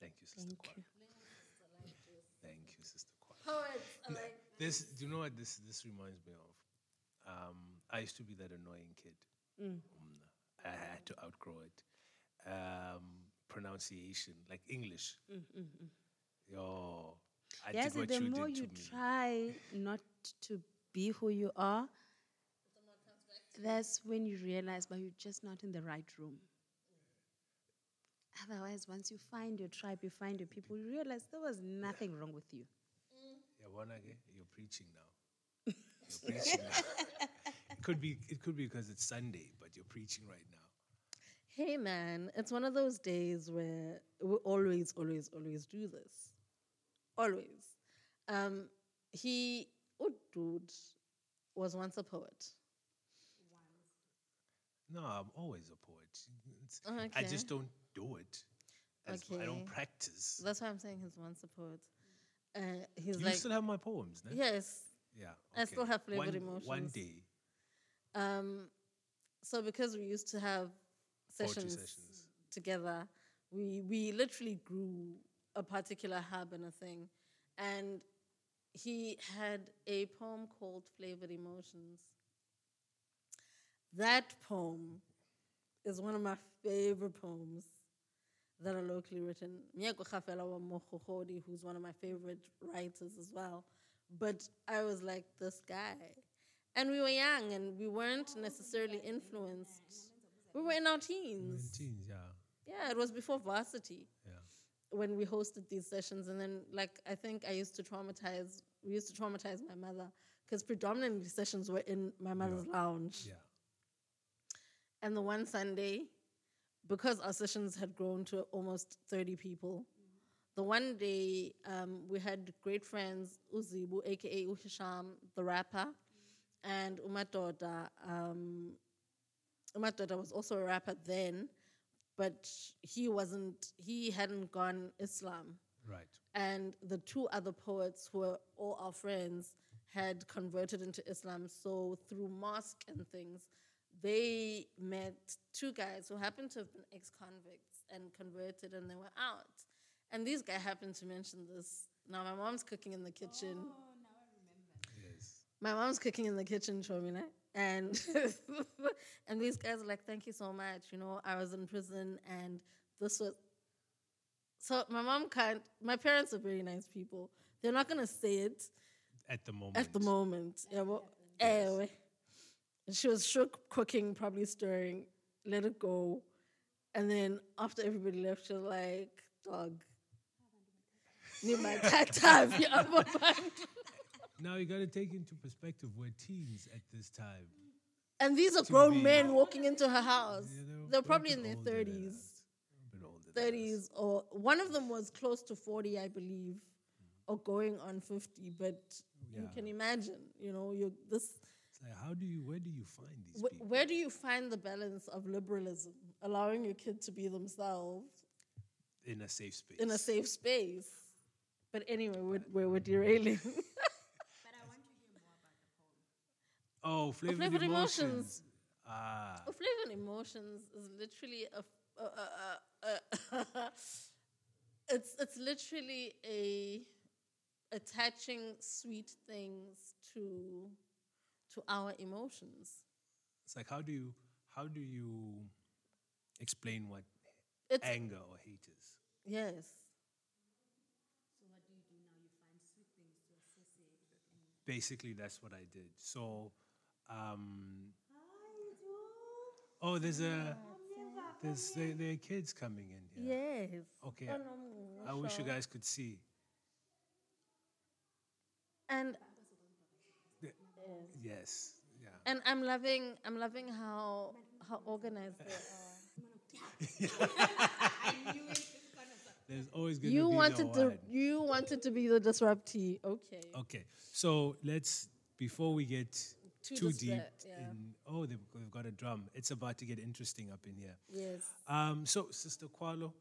Thank you, Sister thank Kwalo. you Thank you, Sister Kwalo. Poets are like, This, do you know what this this reminds me of? Um, I used to be that annoying kid. Mm, I had to outgrow it. Um, pronunciation, like English. Mm, mm, mm. Yo, I yes did what the you more did you to me. try not to be who you are that's when you realize but you're just not in the right room otherwise once you find your tribe you find your people you realize there was nothing wrong with you Yabona ke, You're preaching now. You're preaching now. It could be it could be because it's Sunday, but you're preaching right now. Hey man, it's one of those days where we always, always, always do this. Always. Um, he, oh dude, was once a poet. No, I'm always a poet. It's- I just don't do it as I don't practice. That's why I'm saying he's once a poet. Uh, he's you like, still have my poems, no? yes. Yeah. I still have flavored one, One emotions. day. Um, so because we used to have sessions, sessions. together, we we literally grew a particular hub and a thing, and he had a poem called "Flavored Emotions." That poem is one of my favorite poems that are locally written. Mieko Khafela wa Mokgokgodi, who's one of my favorite writers as well. But I was like, this guy. And we were young and we weren't necessarily influenced. We were in our teens. Teens, yeah. Yeah, it was before varsity Yeah. when we hosted these sessions. And then, like, I think I used to traumatize, we used to traumatize my mother because predominantly sessions were in my mother's lounge. Yeah. And the one Sunday, because our sessions had grown to almost 30 people, the one day um, we had great friends, Uzibu, aka Uhisham, the rapper, and Umatoda. Um, Umatoda was also a rapper then, but he wasn't, he hadn't gone Islam Right. and the two other poets who were all our friends had converted into Islam. So through mosque and things, they met two guys who happened to have been ex-convicts and converted, and they were out. And these guys happened to mention this. Now my mom's cooking in the kitchen. Oh, now I remember. Yes. My mom's cooking in the kitchen, Chomina. And and these guys are like, thank you so much. You know, I was in prison and this was so my mom can't my parents are very nice people. They're not gonna say it At the moment. at the moment. Yeah, well, anyway. Eh, and she was shook cooking, probably stirring, let it go. And then after everybody left, she was like, dog. Ni matata vya abantu." Now you got to take into perspective we're teens at this time. And these are grown be- men walking into her house. You know, They're probably in their 30s. that. A bit older than us. 30s or one of them was close to 40 i believe or going on 50 but you can imagine you know you this like, how do you, where do you find these wh- where do you find the balance of liberalism allowing your kid to be themselves in a safe space. in a safe space but anyway we're, we're, we're derailing Oh, flavored, Flavored emotions. Emotions. Ah, Oh, Flavor and Emotions is literally a, a, a, a, a it's it's literally a attaching sweet things to to our emotions. it's like how do you how do you explain what It's anger or hate is? yes. So what do you do now? You find sweet things to associate. Basically, that's what I did. So, um, oh, there's a there's there, there are kids coming in here. Yes. Okay, Oh, I wish you guys could see. And Yes, yeah. and I'm loving I'm loving how how organized they are. There's always going You to be wanted the to one. you wanted to be the disruptee. Okay. Okay, so let's before we get Too too, deep yeah. in. Oh, they've, they've got a drum. It's about to get interesting up in here. Yes. Um, so, Sister Kwalo,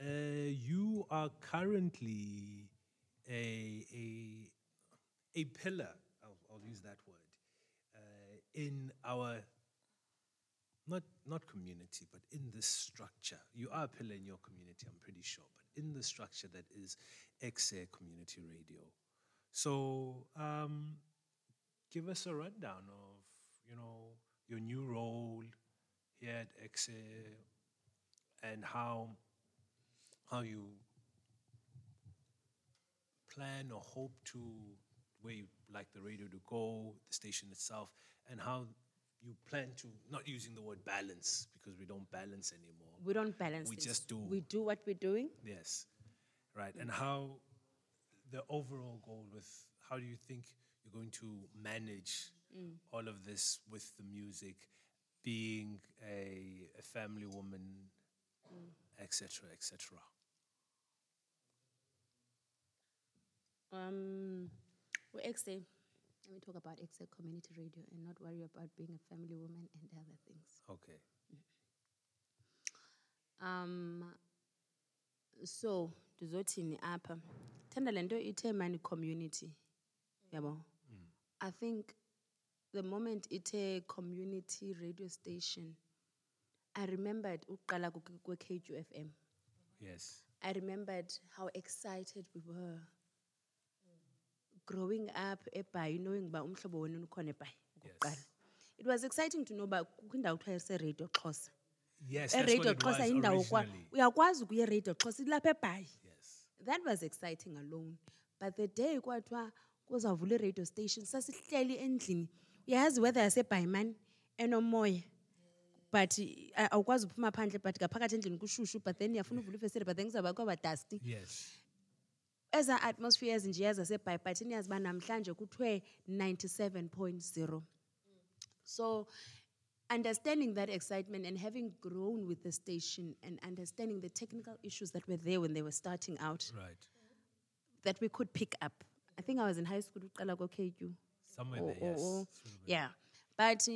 uh, you are currently a a a pillar. I'll, I'll use that word uh, in our not not community, but in this structure. You are a pillar in your community, I'm pretty sure, but in the structure that is XA Community Radio. So, um, give us a rundown of you know your new role here at XA and how how you plan or hope to where you like the radio to go, the station itself, and how you plan to not using the word balance because we don't balance anymore. We don't balance We this. just do. We do what we're doing. Yes, right. And how the overall goal with how do you think you're going to manage all of this with the music, being a, a family woman, etc., etc. Um, we're XA. Let me talk about XA Community Radio and not worry about being a family woman and other things. Okay. Um, so ndizothini apha thanda le nto ithe mani community yabo i think the moment ithe community radio station i remembered ukuqala kwe-k q f m Yes. I remembered how excited we were growing up knowing uba umhlobo wenu ukhona eBhayi okokuqala. Yes. It was exciting to know uba kukho indawo kuthiwa iseRadio Xhosa. Yes. ERadio it Xhosa was indawo kwa originally. uyakwazi ukuya eRadio Xhosa ilapha eBhayi. Yes. That was exciting alone. But the day kwathiwa kuzavula i-radio station sasihleli endlini. Uyayazi weather yaseBhayi man enomoya. But uh, awukwazi uphuma phandle but ngaphakathi endlini kushushu but then uyafuna uvula ifestile but then kuzawuba kwaba dusty. Yes. eza atmospheres nje zasebhayi but niyazi uba namhlanje kuthiwe 97.0 so understanding that excitement and having grown with the station and understanding the technical issues that were there when they were starting out Right. that we could pick up i think i was in high school uqala ko-kq Somewhere or- there. Oh, yes. or- or- Sort yeah but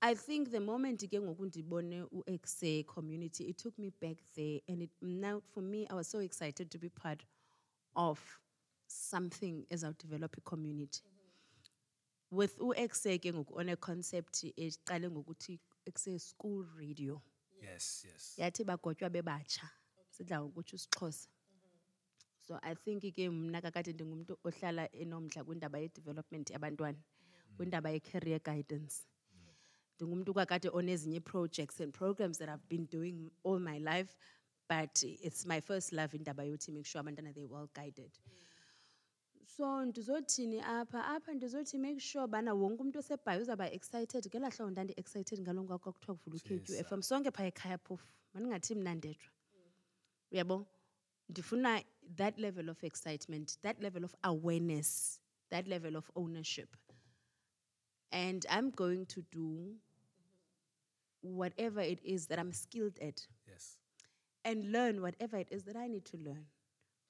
i think the moment ke ngoku ndibone community it took me back there and it, now for me i was so excited to be part of something ezawudevelop i-community with u-exe ke ngoku on a concept eqale ngokuthi school radio Yes. Yes. yathi bagotywa bebatsha sidla ngokutsho isixhosa so i think ke mna kakade ndingumntu ohlala enomdla kwindaba ye-development yabantwana mm. kwindaba ye-career guidance. Ndingumntu kakade onezinye ii-projects and programs that i've been doing all my life but it's my first love indaba yothi make sure abantwana they're well guided. So ndizothini apha? Apha ndizothi make sure bana wonke umntu osebhayi uzawuba excited. Ngelaa hlobo ndandi-excited ngalo mka kwakuthiwa kuvula u-k q f m sonke phaya ekhaya phofu. Mandingathi mna ndedwa. Mm. Uyabo? Ndifuna that level of excitement that level of awareness that level of ownership. And i'm going to do whatever it is that i'm skilled at. Yes. and learn whatever it is that I need to learn.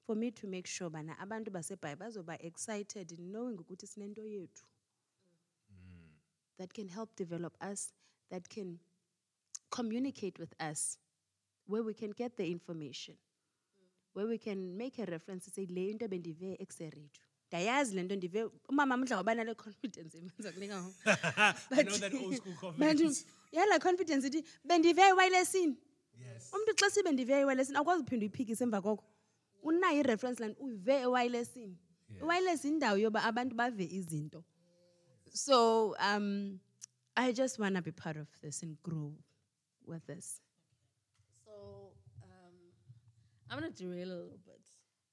For me to make sure bana abantu basebhayi bazoba excited in knowing ukuthi sinento yethu. Mm. That can help develop us that can communicate with us where we can get the information where we can make a reference to say le into bendive ex-radio ndayazi le nto ndive umama mdla waba nale confidence imenza kunika ngoko. I know that old school Bantu, confidence. yala confidence ithi bendive ewayilesini Yes. umntu xa sibe ndive ewayilesini awukwazi uphinda uyiphikise emva koko. Unayo i-reference line uyive ewayilesini iwayilesi yindawo yoba abantu bave izinto. So um i just want to be part of this and grow with this So um, I'm gonna derail a little bit,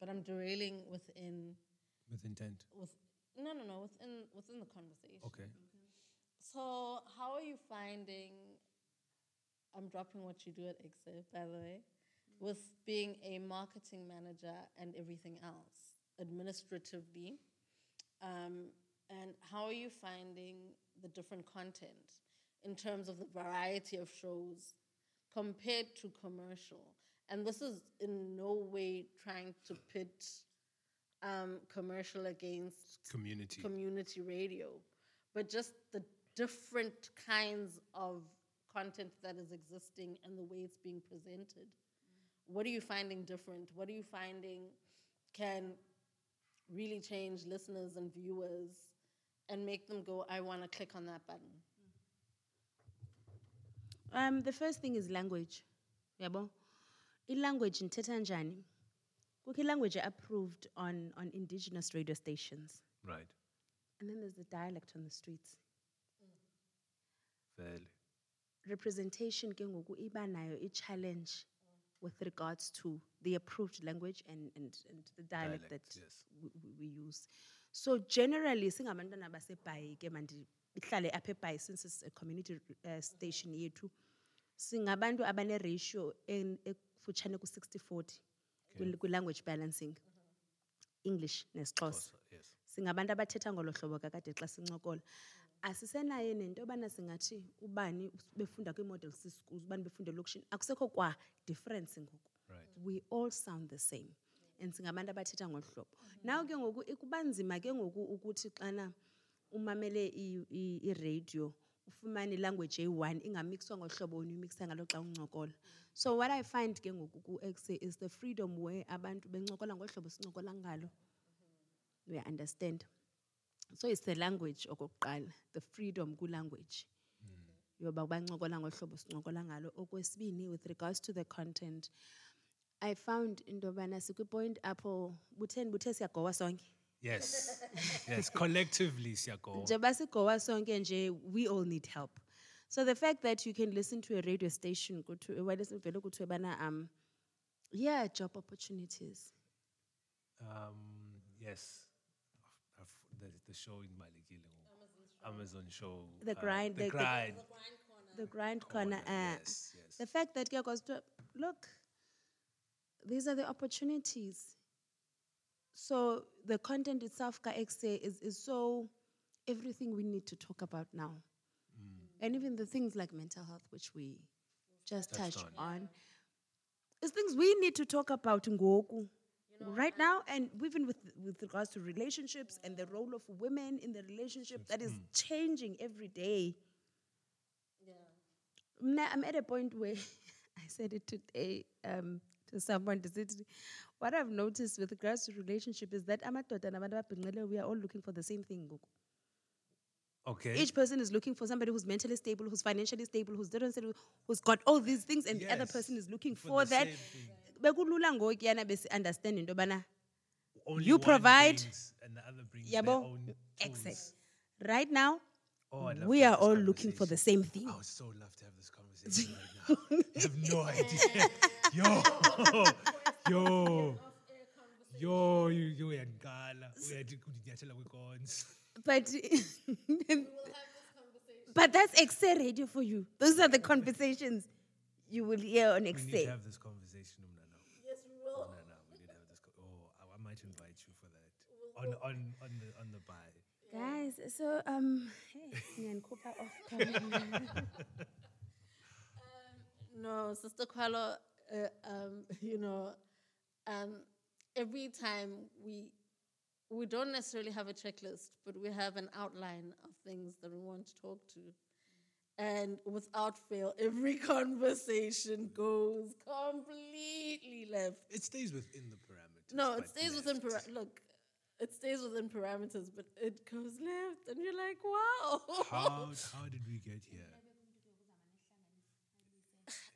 but I'm derailing within With intent. with no no no within within the conversation. Okay. So how are you finding? I'm dropping what you do at Exit, by the way, with being a marketing manager and everything else administratively. Um, and how are you finding the different content in terms of the variety of shows compared to commercial? And this is in no way trying to pit um, commercial against Community. community radio, but just the different kinds of content that is existing and the way it's being presented. What are you finding different? What are you finding can really change listeners and viewers and make them go, I want to click on that button? um the first thing is language yabo i-language ndithetha njani kukho i-language approved on, on indigenous radio stations right. and then there's the dialect on the streets Fairly. representation ke ngoku iba nayo i-challenge with regards to the approved language and, and, and the dialect, Dialect, that yes. we, we- use so generally singabantwana basebhayi ke mandihlale apha ebhayi since it's a community uh, station yethu singabantu abane-ratio en- ekufutshane ku-60 40 kwil- kwi-language balancing. Mm-hmm. English nesixhosa. Also, yes. singabantu abathetha ngolo hlobo kakade xa sincokola. Asisenaye nento yobana singathi ubani befunda kwii-model c schools ubani befunde elokishini akusekho kwa difference ngoku. Right. we all sound the same and singabantu abathetha ngolu hlobo. Mm-hmm. Naw ke ngoku kuba nzima ke ngoku ukuthi xana umamele i- i- iradio ufumane ilanguage eyi-one ingamixwa ngohlobo uni umixa ngalo xa uncokola. So what i find ke ngoku ku-exe is the freedom where abantu bencokola ngohlobo sincokola ngalo. We understand? So it's the language okokuqala the freedom kwilanguage yoba bancokola ngohlobo sincokola ngalo. Okwesibini with regards to the content i found into yobana sikwipoint apho butheni buthe siyagowa sonke Yes. yes. Collectively, Siako. njengoba sigowa sonke nje we all need help so the fact that you can listen to a radio station kuthiwe- walise- vele kuthiwe bana um yeah job opportunities Um, yes. I've- The, the show in Malikile. Amazon show. The uh, grind, The the- the- grind. the grind corner uh, Yes, yes. the fact that goes to look these are the opportunities so the content itself ka exe is, is so everything we need to talk about now. And even the things like mental health which we just Touched touched on. on. Is things we need to talk about ngoku right now. And even with with regards to relationships and the role of women in the relationship that is changing every day. Mna, I'm at a point where I said it today um, to someone. to- What I've noticed with regards to relationship is that amadoda nabantu ababhinqileyo, we are all looking for the same thing. ngoku. Okay. Each person is looking for somebody who's mentally stable, who's financially stable, who's who's got all these things, and the other person is looking for for, that. Bekulula ngokuyana besi understand into Only you provide- and the other brings their yabo own exit. tools. Right now, Oh, we are all looking for the same thing. I would so love to have this conversation right now. You have no idea. Yo, yo, yo, you, you uyangala. Uyathi kudinyathela kwikons. But but that's Exe radio for you. Those are the conversations you will hear on We need to have this conversation, Umnana. Yes, we will. Umnana, we need to have this. Co- oh, I, I might invite you for that on on on the on the buy. Guys, so um hey, ngiyanikupha off. No, Sister Kwalo, uh, um, you know, um, every time we we don't necessarily have a checklist, but we have an outline of things that we want to talk to. And without fail, every conversation goes completely left. It stays within the parameters. No, it stays within left. para- look. It stays within parameters, but it goes left, and you're like, wow. How how did we get here?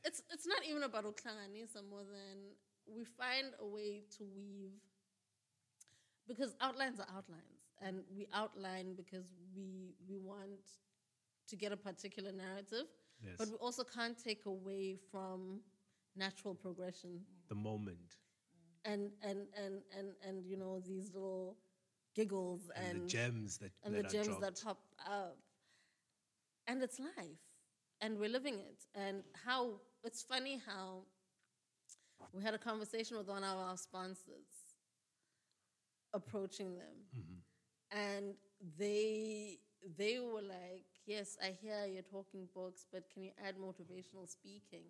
It's it's not even about uklanganisa more than we find a way to weave because outlines are outlines and we outline because we we want to get a particular narrative Yes. but we also can't take away from natural progression The moment and and and and, and you know these little giggles and, and the gems that and that the gems that pop up. And it's life, and we're living it. And how it's funny how we had a conversation with one of our sponsors, approaching them, mm-hmm. and they they were like, "Yes, I hear you're talking books, but can you add motivational speaking?"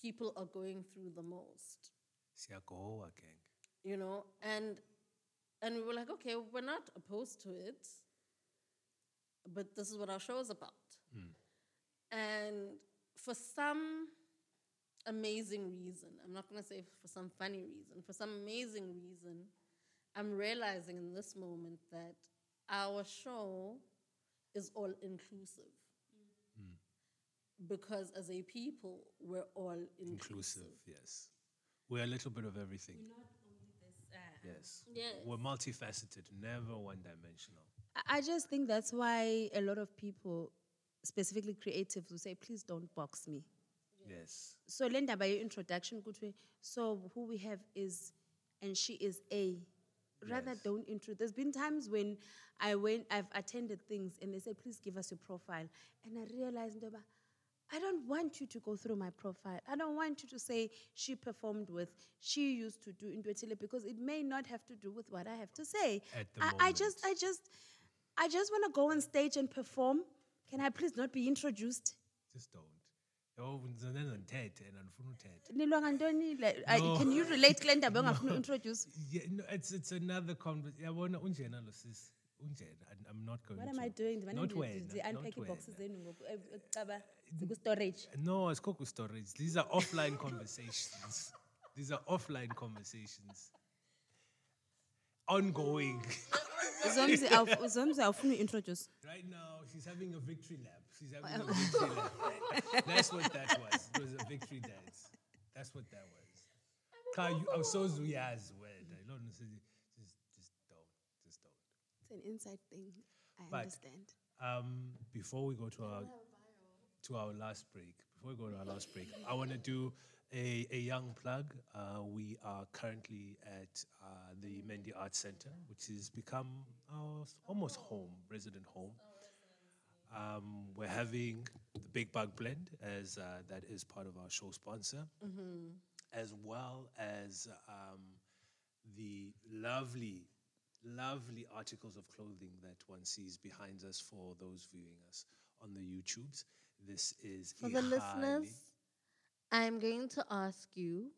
People are going through the most. Siyagoa, gang. Oh, you know and and we were like okay we're not opposed to it but this is what our show is about. Mm. And for some amazing reason i'm not going to say for some funny reason for some amazing reason i'm realizing in this moment that our show is all inclusive mm. because as a people we're all inclusive, Inclusive, yes. We're a little bit of everything. Yes. Yes. We're multifaceted, never one dimensional. I- I just think that's why a lot of people, specifically creatives, will say, please don't box me. Yes. So Linda, by your introduction, so who we have is, and she is A. Rather Yes. don't intro. There's been times when I went, I've attended things, and they say, please give us your profile, and I realized, Ndoba, I don't want you to go through my profile. I don't want you to say she performed with, she used to do in Intwetile because it may not have to do with what I have to say. At the I, I just, I just, I just want to go on stage and perform. Can I please not be introduced? Just don't. Oh, ngizonenza ngithethe and andifuna uthetha. Nilwa ngantoni like I- No. can you relate kule ndaba ongafuna introduce Yeah, no, it's it's another conversation. Yabona unjena lo sis. Unjani, I- I'm not going What to. am I doing? Ndimane Not ndi- wena, ndi- not unpack iibhoxes wena. zenu ngoku eh, eh, caba ziku-storage No, it's called storage. These are offline conversations. These are offline conversations. Ongoing. Zomzi awuf- zomzi awufuni uintroduce right now, she's having a victory lap. She's having a victory lap. That's what that was. It was a victory dance. That's what that was. Ka, you, I'm so zuyaz word. I don't know. Just, just don't. Just don't. it's an inside thing i But- understand Um, before we go to our to our last break, before we go to our last break, I want to do a, a young plug. Uh, we are currently at uh, the Mendi Arts Center, which has become our almost home, resident home. Um, we're having the Big Bug Blend, as uh, that is part of our show sponsor, as well as um, the lovely, lovely articles of clothing that one sees behind us for those viewing us on the YouTubes. This is For the listeners, I'm going to ask you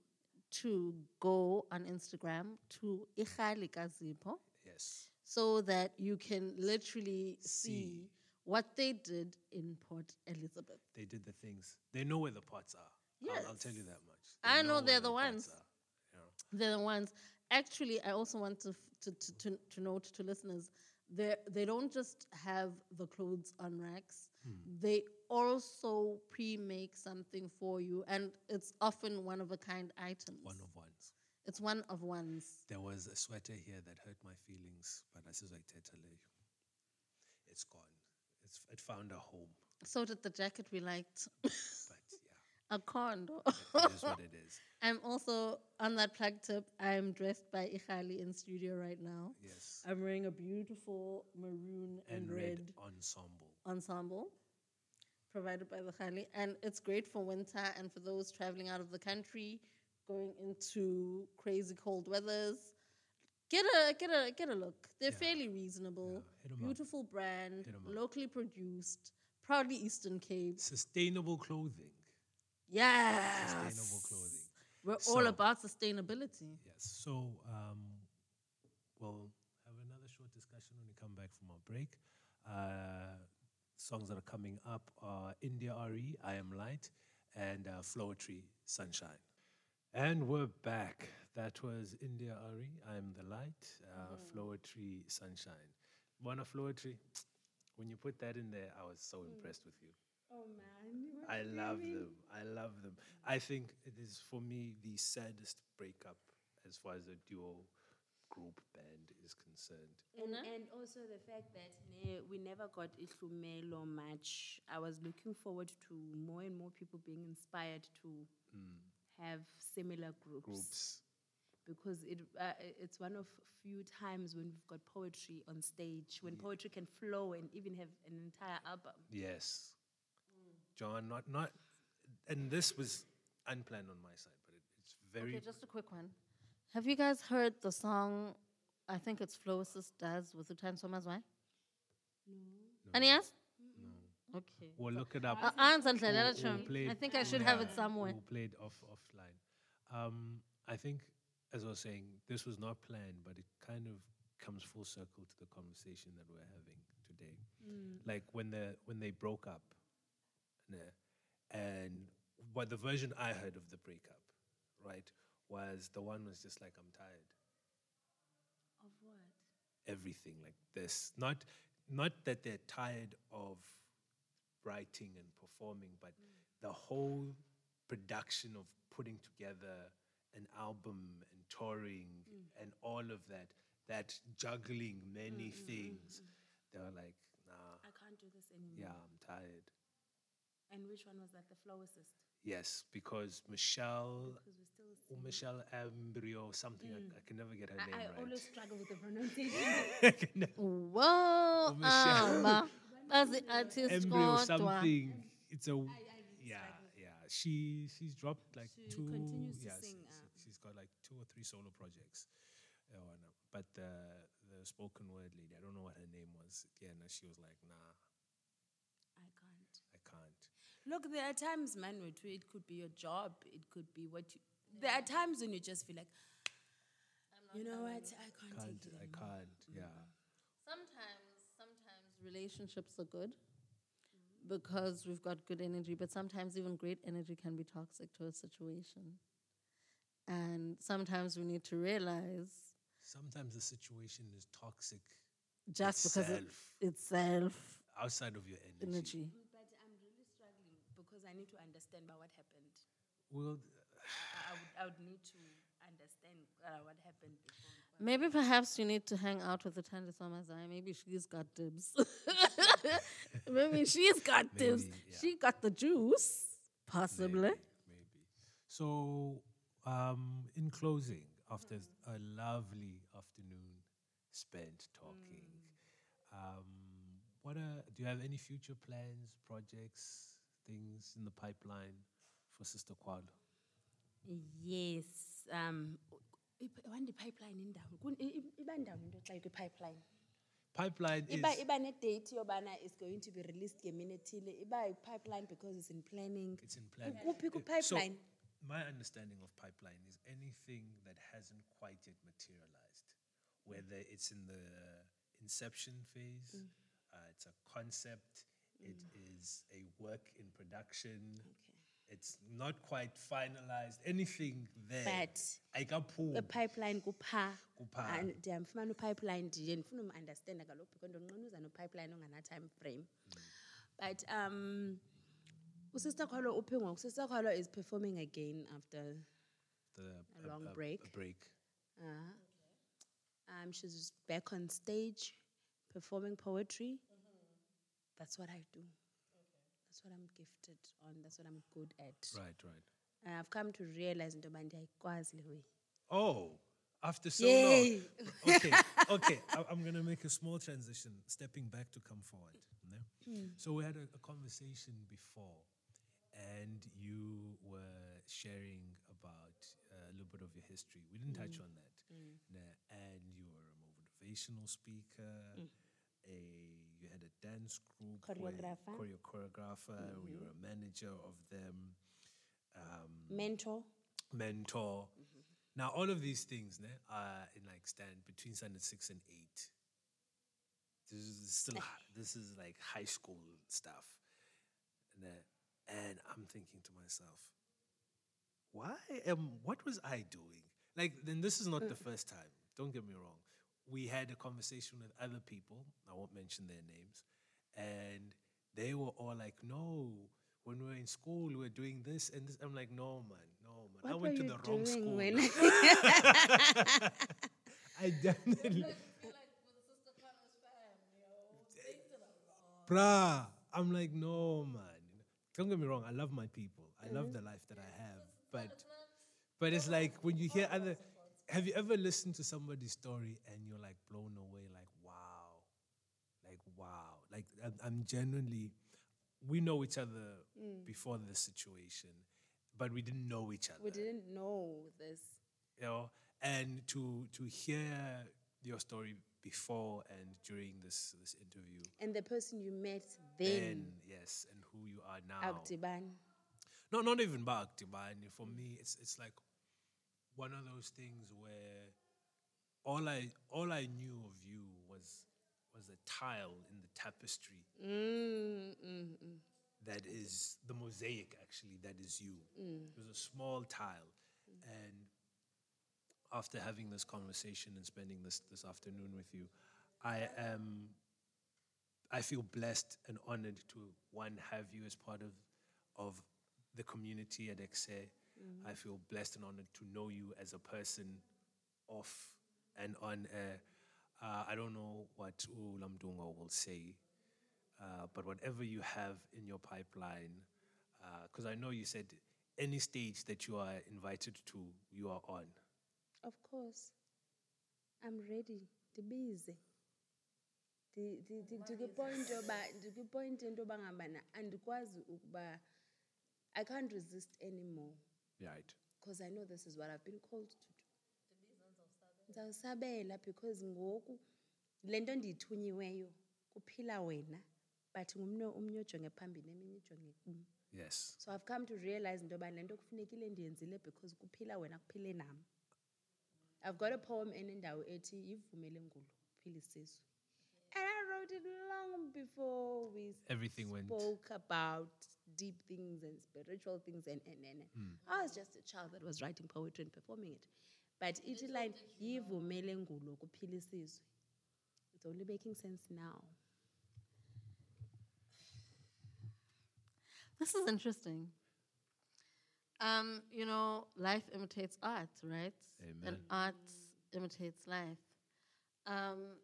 to go on Instagram to Ikhali Kazipho Yes. so that you can literally see, See. what they did in Port Elizabeth. They did the things. They know where the pots are. I'll, I'll tell you that much. They I know where they're the pots ones. are, you know. They're the ones. Actually, I also want to, f- to, to, to, to note to listeners, they they don't just have the clothes on racks. They also pre-make something for you, and it's often one of a kind items. One of ones. it's one of ones. There was a sweater here that hurt my feelings, but I said, it's gone. It's, it found a home. So did the jacket we liked. But yeah, a condo. it is what it is. I'm also on that plug tip. I'm dressed by Ikhali in studio right now. Yes. I'm wearing a beautiful maroon and, And red red ensemble. Ensemble provided by the Khali. And it's great for winter and for those traveling out of the country, going into crazy cold weathers. Get a get a get a look. They're fairly reasonable. hit 'em up. Beautiful brand, Hit 'em up. locally produced, proudly Eastern Cape. Sustainable clothing. Yes. Sustainable clothing. We're all about sustainability. Yes. So um, we'll have another short discussion when we come back from our break. Uh, songs that are coming up are India RE, I Am Light, and uh, Floetry, Sunshine. And we're back. That was India RE, I Am the Light, uh, Floetry, Sunshine. Of Floetry, when you put that in there, I was so impressed with you. oh man I love them. I love them. I think it is for me the saddest breakup as far as a duo group band is concerned. And, and also the fact that ne, we never got Ihlumelo much. I was looking forward to more and more people being inspired to have similar groups, Groups. because it uh, it's one of few times when we've got poetry on stage, when poetry can flow and even have an entire album. Yes. John, not not and this was unplanned on my side, but it, it's very Okay, just a quick one. Have you guys heard the song? I think it's Floacist does with Utan Somazwai? No. Any yes? No. Okay. we'll look it up. Uh, answer We'll- we'll play I think I should have it somewhere. We'll play it off offline. Um, I think, as I was saying, this was not planned, but it kind of comes full circle to the conversation that we're having today. Like when the when they broke up, né, and what the version I heard of the breakup, right, was the one was just like I'm tired. Of what? everything like this. Not not that they're tired of writing and performing, but mm. the whole production of putting together an album and touring mm. and all of that, that juggling many mm, things. They were like, nah, I can't do this anymore. yeah, I'm tired. And which one was that? The Floacist? Yes, because Michelle Because we're still. or Michelle Embryo, something I, I can never get her I, name I right. I always struggle with the pronunciation. I can never- Whoa, Michelle. amba. Bazi artist embryo kodwa. something. It's a I yeah struggle. yeah. She she's dropped like She two. continues yeah, s- sing, s- uh, she's got like two or three solo projects. Uh, one of- but the the spoken word lady, I don't know what her name was. Again, she was like, nah, I can't. I can't. Look, there are times, man, where it could be your job. It could be what you. There are times when you just feel like, you know what, I can't, Can't take it I can't. Mm. Yeah. sometimes sometimes relationships are good because we've got good energy, but sometimes even great energy can be toxic to a situation. And sometimes we need to realize Sometimes the situation is toxic just because it Itself. itself outside of your energy. energy. But I'm really struggling because I need to understand about what happened. Well, I, I, would, I would need to understand uh, what happened before. Maybe perhaps you need to hang out with the Thandiswa Mazwai. Maybe she's got dibs. Maybe she's got dibs. Maybe, yeah. She got the juice, possibly. Maybe, maybe. So, um, in closing, after a lovely afternoon spent talking, um, what are, do you have any future plans, projects, things in the pipeline for Sister Kwalo? Yes. Um, one the pipeline in down. Iba down into xa pipeline. Pipeline is Iba iba ne date yobana is going to be released ngemini ethile. Iba pipeline because it's in planning. it's in plan. Kuphi ku Uh, so pipeline? my understanding of pipeline is anything that hasn't quite yet materialized, whether it's in the inception phase, Mm. uh, it's a concept, it is a work in production. It's not quite finalized. Anything there. But ayikaphumi. a pipeline kupha. Kupha. And ndiyamfumana pipeline ndiye ndifuna umunderstanda kaloku because ndonqanuza no-pipeline ongana time frame. But um, usister Kwalo uphi ngoku? Sister Kwalo is performing again after the, A long break. A break. Uh, um, she's back on stage performing poetry. That's what I do. That's what I'm gifted on. That's what I'm good at. Right, right. And I've come to realize into ndiyayikwazi le way. Oh, after so Yay. long. Okay, okay. I, I'm going to make a small transition, stepping back to come forward. no? Hmm. So we had a, a conversation before, and you were sharing about uh, a little bit of your history. We didn't touch hmm. on that. Hmm. no? And you were a motivational speaker. A, you had a dance group, Choreographer. choreo- choreographer. You were a manager of them. Um, Mentor. mentor. Now, all of these things ne, are in like stand between standard six and eight. This is still this is like high school stuff, and, uh, and I'm thinking to myself, why am what was I doing? Like, then this is not the first time. Don't get me wrong. We had a conversation with other people. I won't mention their names, and they were all like, "No, when we were in school, we were doing this and this." I'm like, "No, man, no, man. I went to the wrong school. when- I definitely, feel like with Sister Carla's fam, yo. They did a lot. bruh. I'm like, no, man. Don't get me wrong. I love my people. I love the life that I have, but but it's like when you hear other. Have you ever listened to somebody's story and you're like blown away? Like, wow, like wow, like I'm, I'm genuinely. We know each other mm. before this situation, but we didn't know each other. We didn't know this. you know, and to to hear your story before and during this this interview, And the person you met then, and yes, and who you are now. Aktiban. No, not even back to For me, it's it's like one of those things where all I all I knew of you was was a tile in the tapestry. Mm, mm, mm. that is the mosaic actually that is you. It was a small tile. And after having this conversation and spending this this afternoon with you i am i feel blessed and honored to one have you as part of of the community at exe i feel blessed and honored to know you as a person off and on air uh, i don't know what ulamdungo will say uh, but whatever you have in your pipeline, because I know you said any stage that you are invited to, you are on. Of course. I'm ready. Ndibize. Ndi- ndi- ndi- Ndikwipoint yoba ukuba I can't resist anymore Right. because I know this is what I've been called to do. Ndizawusabela because ngoku le nto ndiyithunyiweyo kuphila wena but ngumnye omnye ojonge phambili eminye ijonge kum. Yes. So I've come to realize into yoba le nto kufunekile ndiyenzile because kuphila wena kuphile nam. I've got a poem enendawo ethi yivumele ngulu kuphila isizwe. wrote it long before we Everything went- spoke about deep things and spiritual things and and, and. Hmm. I was just a child that was writing poetry and performing it. But it line yivumele ngulo kuphila isizwe. It's only making sense now. This is interesting. Um, you know, life imitates art, right? And art imitates life. Um,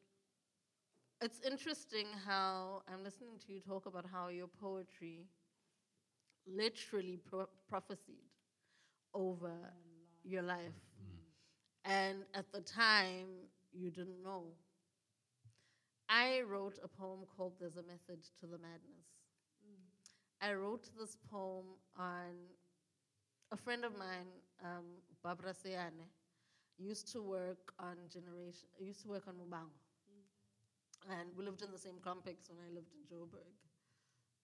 it's interesting how I'm listening to you talk about how your poetry literally pro- prophesied over your life. Mm-hmm. And at the time, you didn't know. I wrote a poem called There's a Method to the Madness. Mm. I wrote this poem on a friend of mine, um, Barbara Seane, used to work on generation. Used to work on Muvhango, mm. and we lived in the same complex when I lived in Joburg.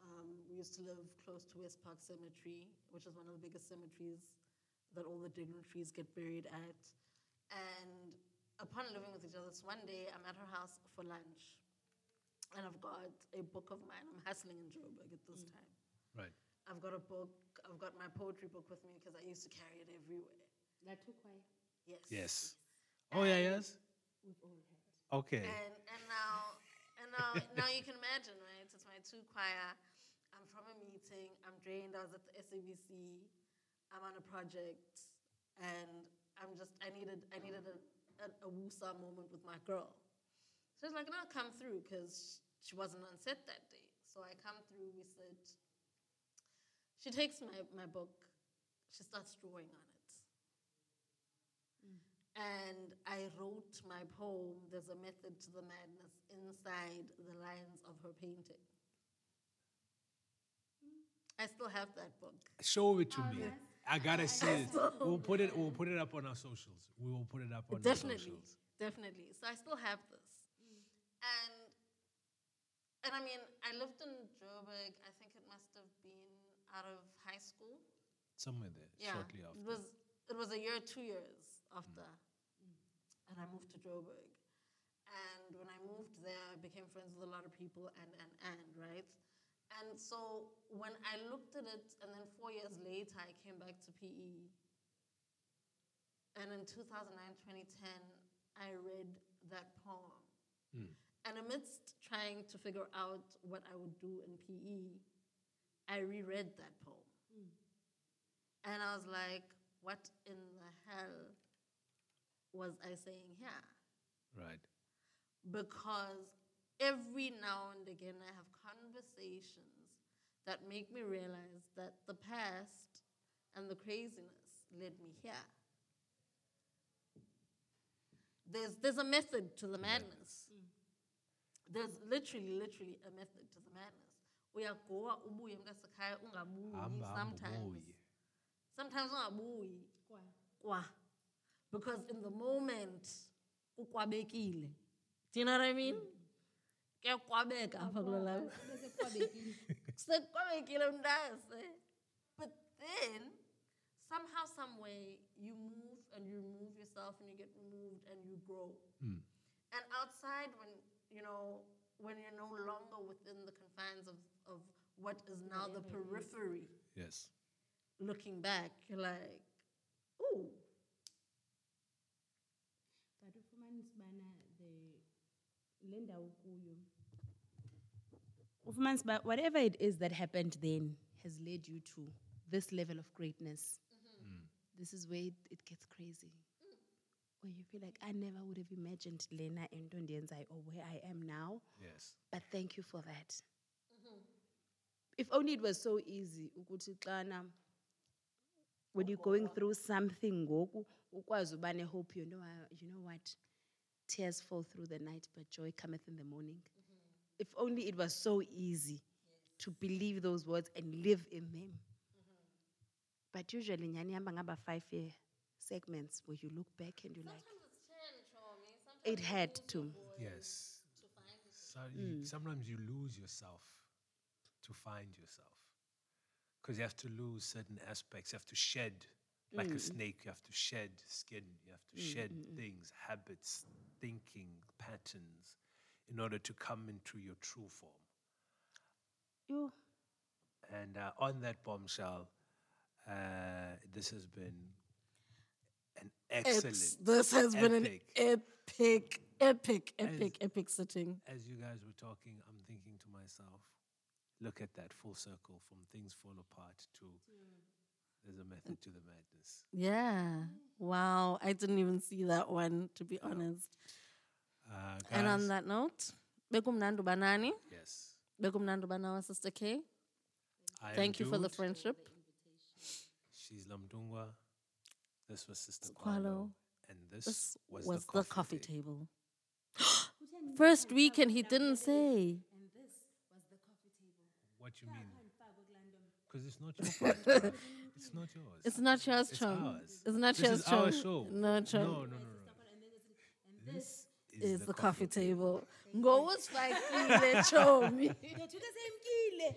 Um, we used to live close to West Park Cemetery, which is one of the biggest cemeteries that all the dignitaries get buried at. And upon living with each other, so one day I'm at her house for lunch, and I've got a book of mine. I'm hustling in Joburg at this time. Right. I've got a book. I've got my poetry book with me because I used to carry it everywhere. That too quiet. Yes. Yes. Oh yeah, yes. Okay. And and now and now now you can imagine, right? It's my two choir. From a meeting. I'm drained. I was at the SABC. I'm on a project, and I'm just I needed I needed a a, a moment with my girl. So it's like, no, come through because she wasn't on set that day. So I come through. We sit. She takes my my book. She starts drawing on it. And I wrote my poem, There's a Method to the Madness, inside the lines of her painting. I still have that book. Show it to me. I gotta see it. We'll put it. We'll put it up on our socials. We will put it up on definitely, our socials. definitely. So I still have this. And and I mean, I lived in Joburg, I think it must have been out of high school. Somewhere there. Yeah. Shortly after. It was it was a year, two years after. Mm. And I moved to Joburg. And when I moved there, I became friends with a lot of people and and and, right? And so when I looked at it and then four years later I came back to PE. And in 2009, 2010, I read that poem. Hmm. And amidst trying to figure out what I would do in PE, I reread that poem. Hmm. And I was like, what in the hell was I saying here? right. Because every now and again I have conversations that make me realize that the past and the craziness led me here. There's, there's a method to the madness. There's literally, literally a method to the madness. Uyagoa ubuye mntasekhaya ungabuyi sometimes. Sometimes ungabuyi. Kwa. Because in the moment ukwabekile. Do you know what I mean? Kuyakwabeka apha kulo labo. Sekukwabekile mntase. But then somehow, some way, you move and you remove yourself and you get removed and you grow. Hmm. And outside, when you know, when you're no longer within the confines of, of what is now the periphery, Yes. looking back, you're like, ooh, But ufumanisa bana the le ndawo kuyo ufumanisa uba whatever it is that happened then has led you to this level of greatness. This is where it, it gets crazy. Where you feel like I never would have imagined Lena and Ndienzai or where I am now. Yes. But thank you for that. If only it was so easy ukuthi when you're going through something ngoku ukwazi hope you know uh, you know what tears fall through the night but joy cometh in the morning if only it was so easy to believe those words and live in them but usually nyani ihamba ngaba 5 year segments where you look back and you're like it had to Yes. So you, mm. sometimes you lose yourself to find yourself. Because you have to lose certain aspects. You have to shed, like a mm. snake, you have to shed skin. You have to mm, shed things, habits, thinking, patterns in order to come into your true form. Yo. And uh, on that bombshell, uh, this has been an excellent. It's, this has been an epic. epic, epic, epic, epic sitting. As you guys were talking, I'm thinking to myself, look at that full circle from things fall apart to there's a method to the madness. Yeah. Wow. I didn't even see that one, to be honest. Uh, And on that note, bekumnandi banani, yes. bekumnandi banawa sister K. I Thank you for the friendship. She's Lamdungwa. This was Sista Kwalo. Kwalo. And this, This was, was the the coffee, coffee table. table. First weekend, he didn't say. What you mean? Because it's not your part. bruv. it's not yours. It's not yours, It's Chum. ours. It's not This yours, is our Chum. show. No, Chum. No, no, no, no. This Is the coffee table. Go was fighting Chomi. Ngethuka semkile.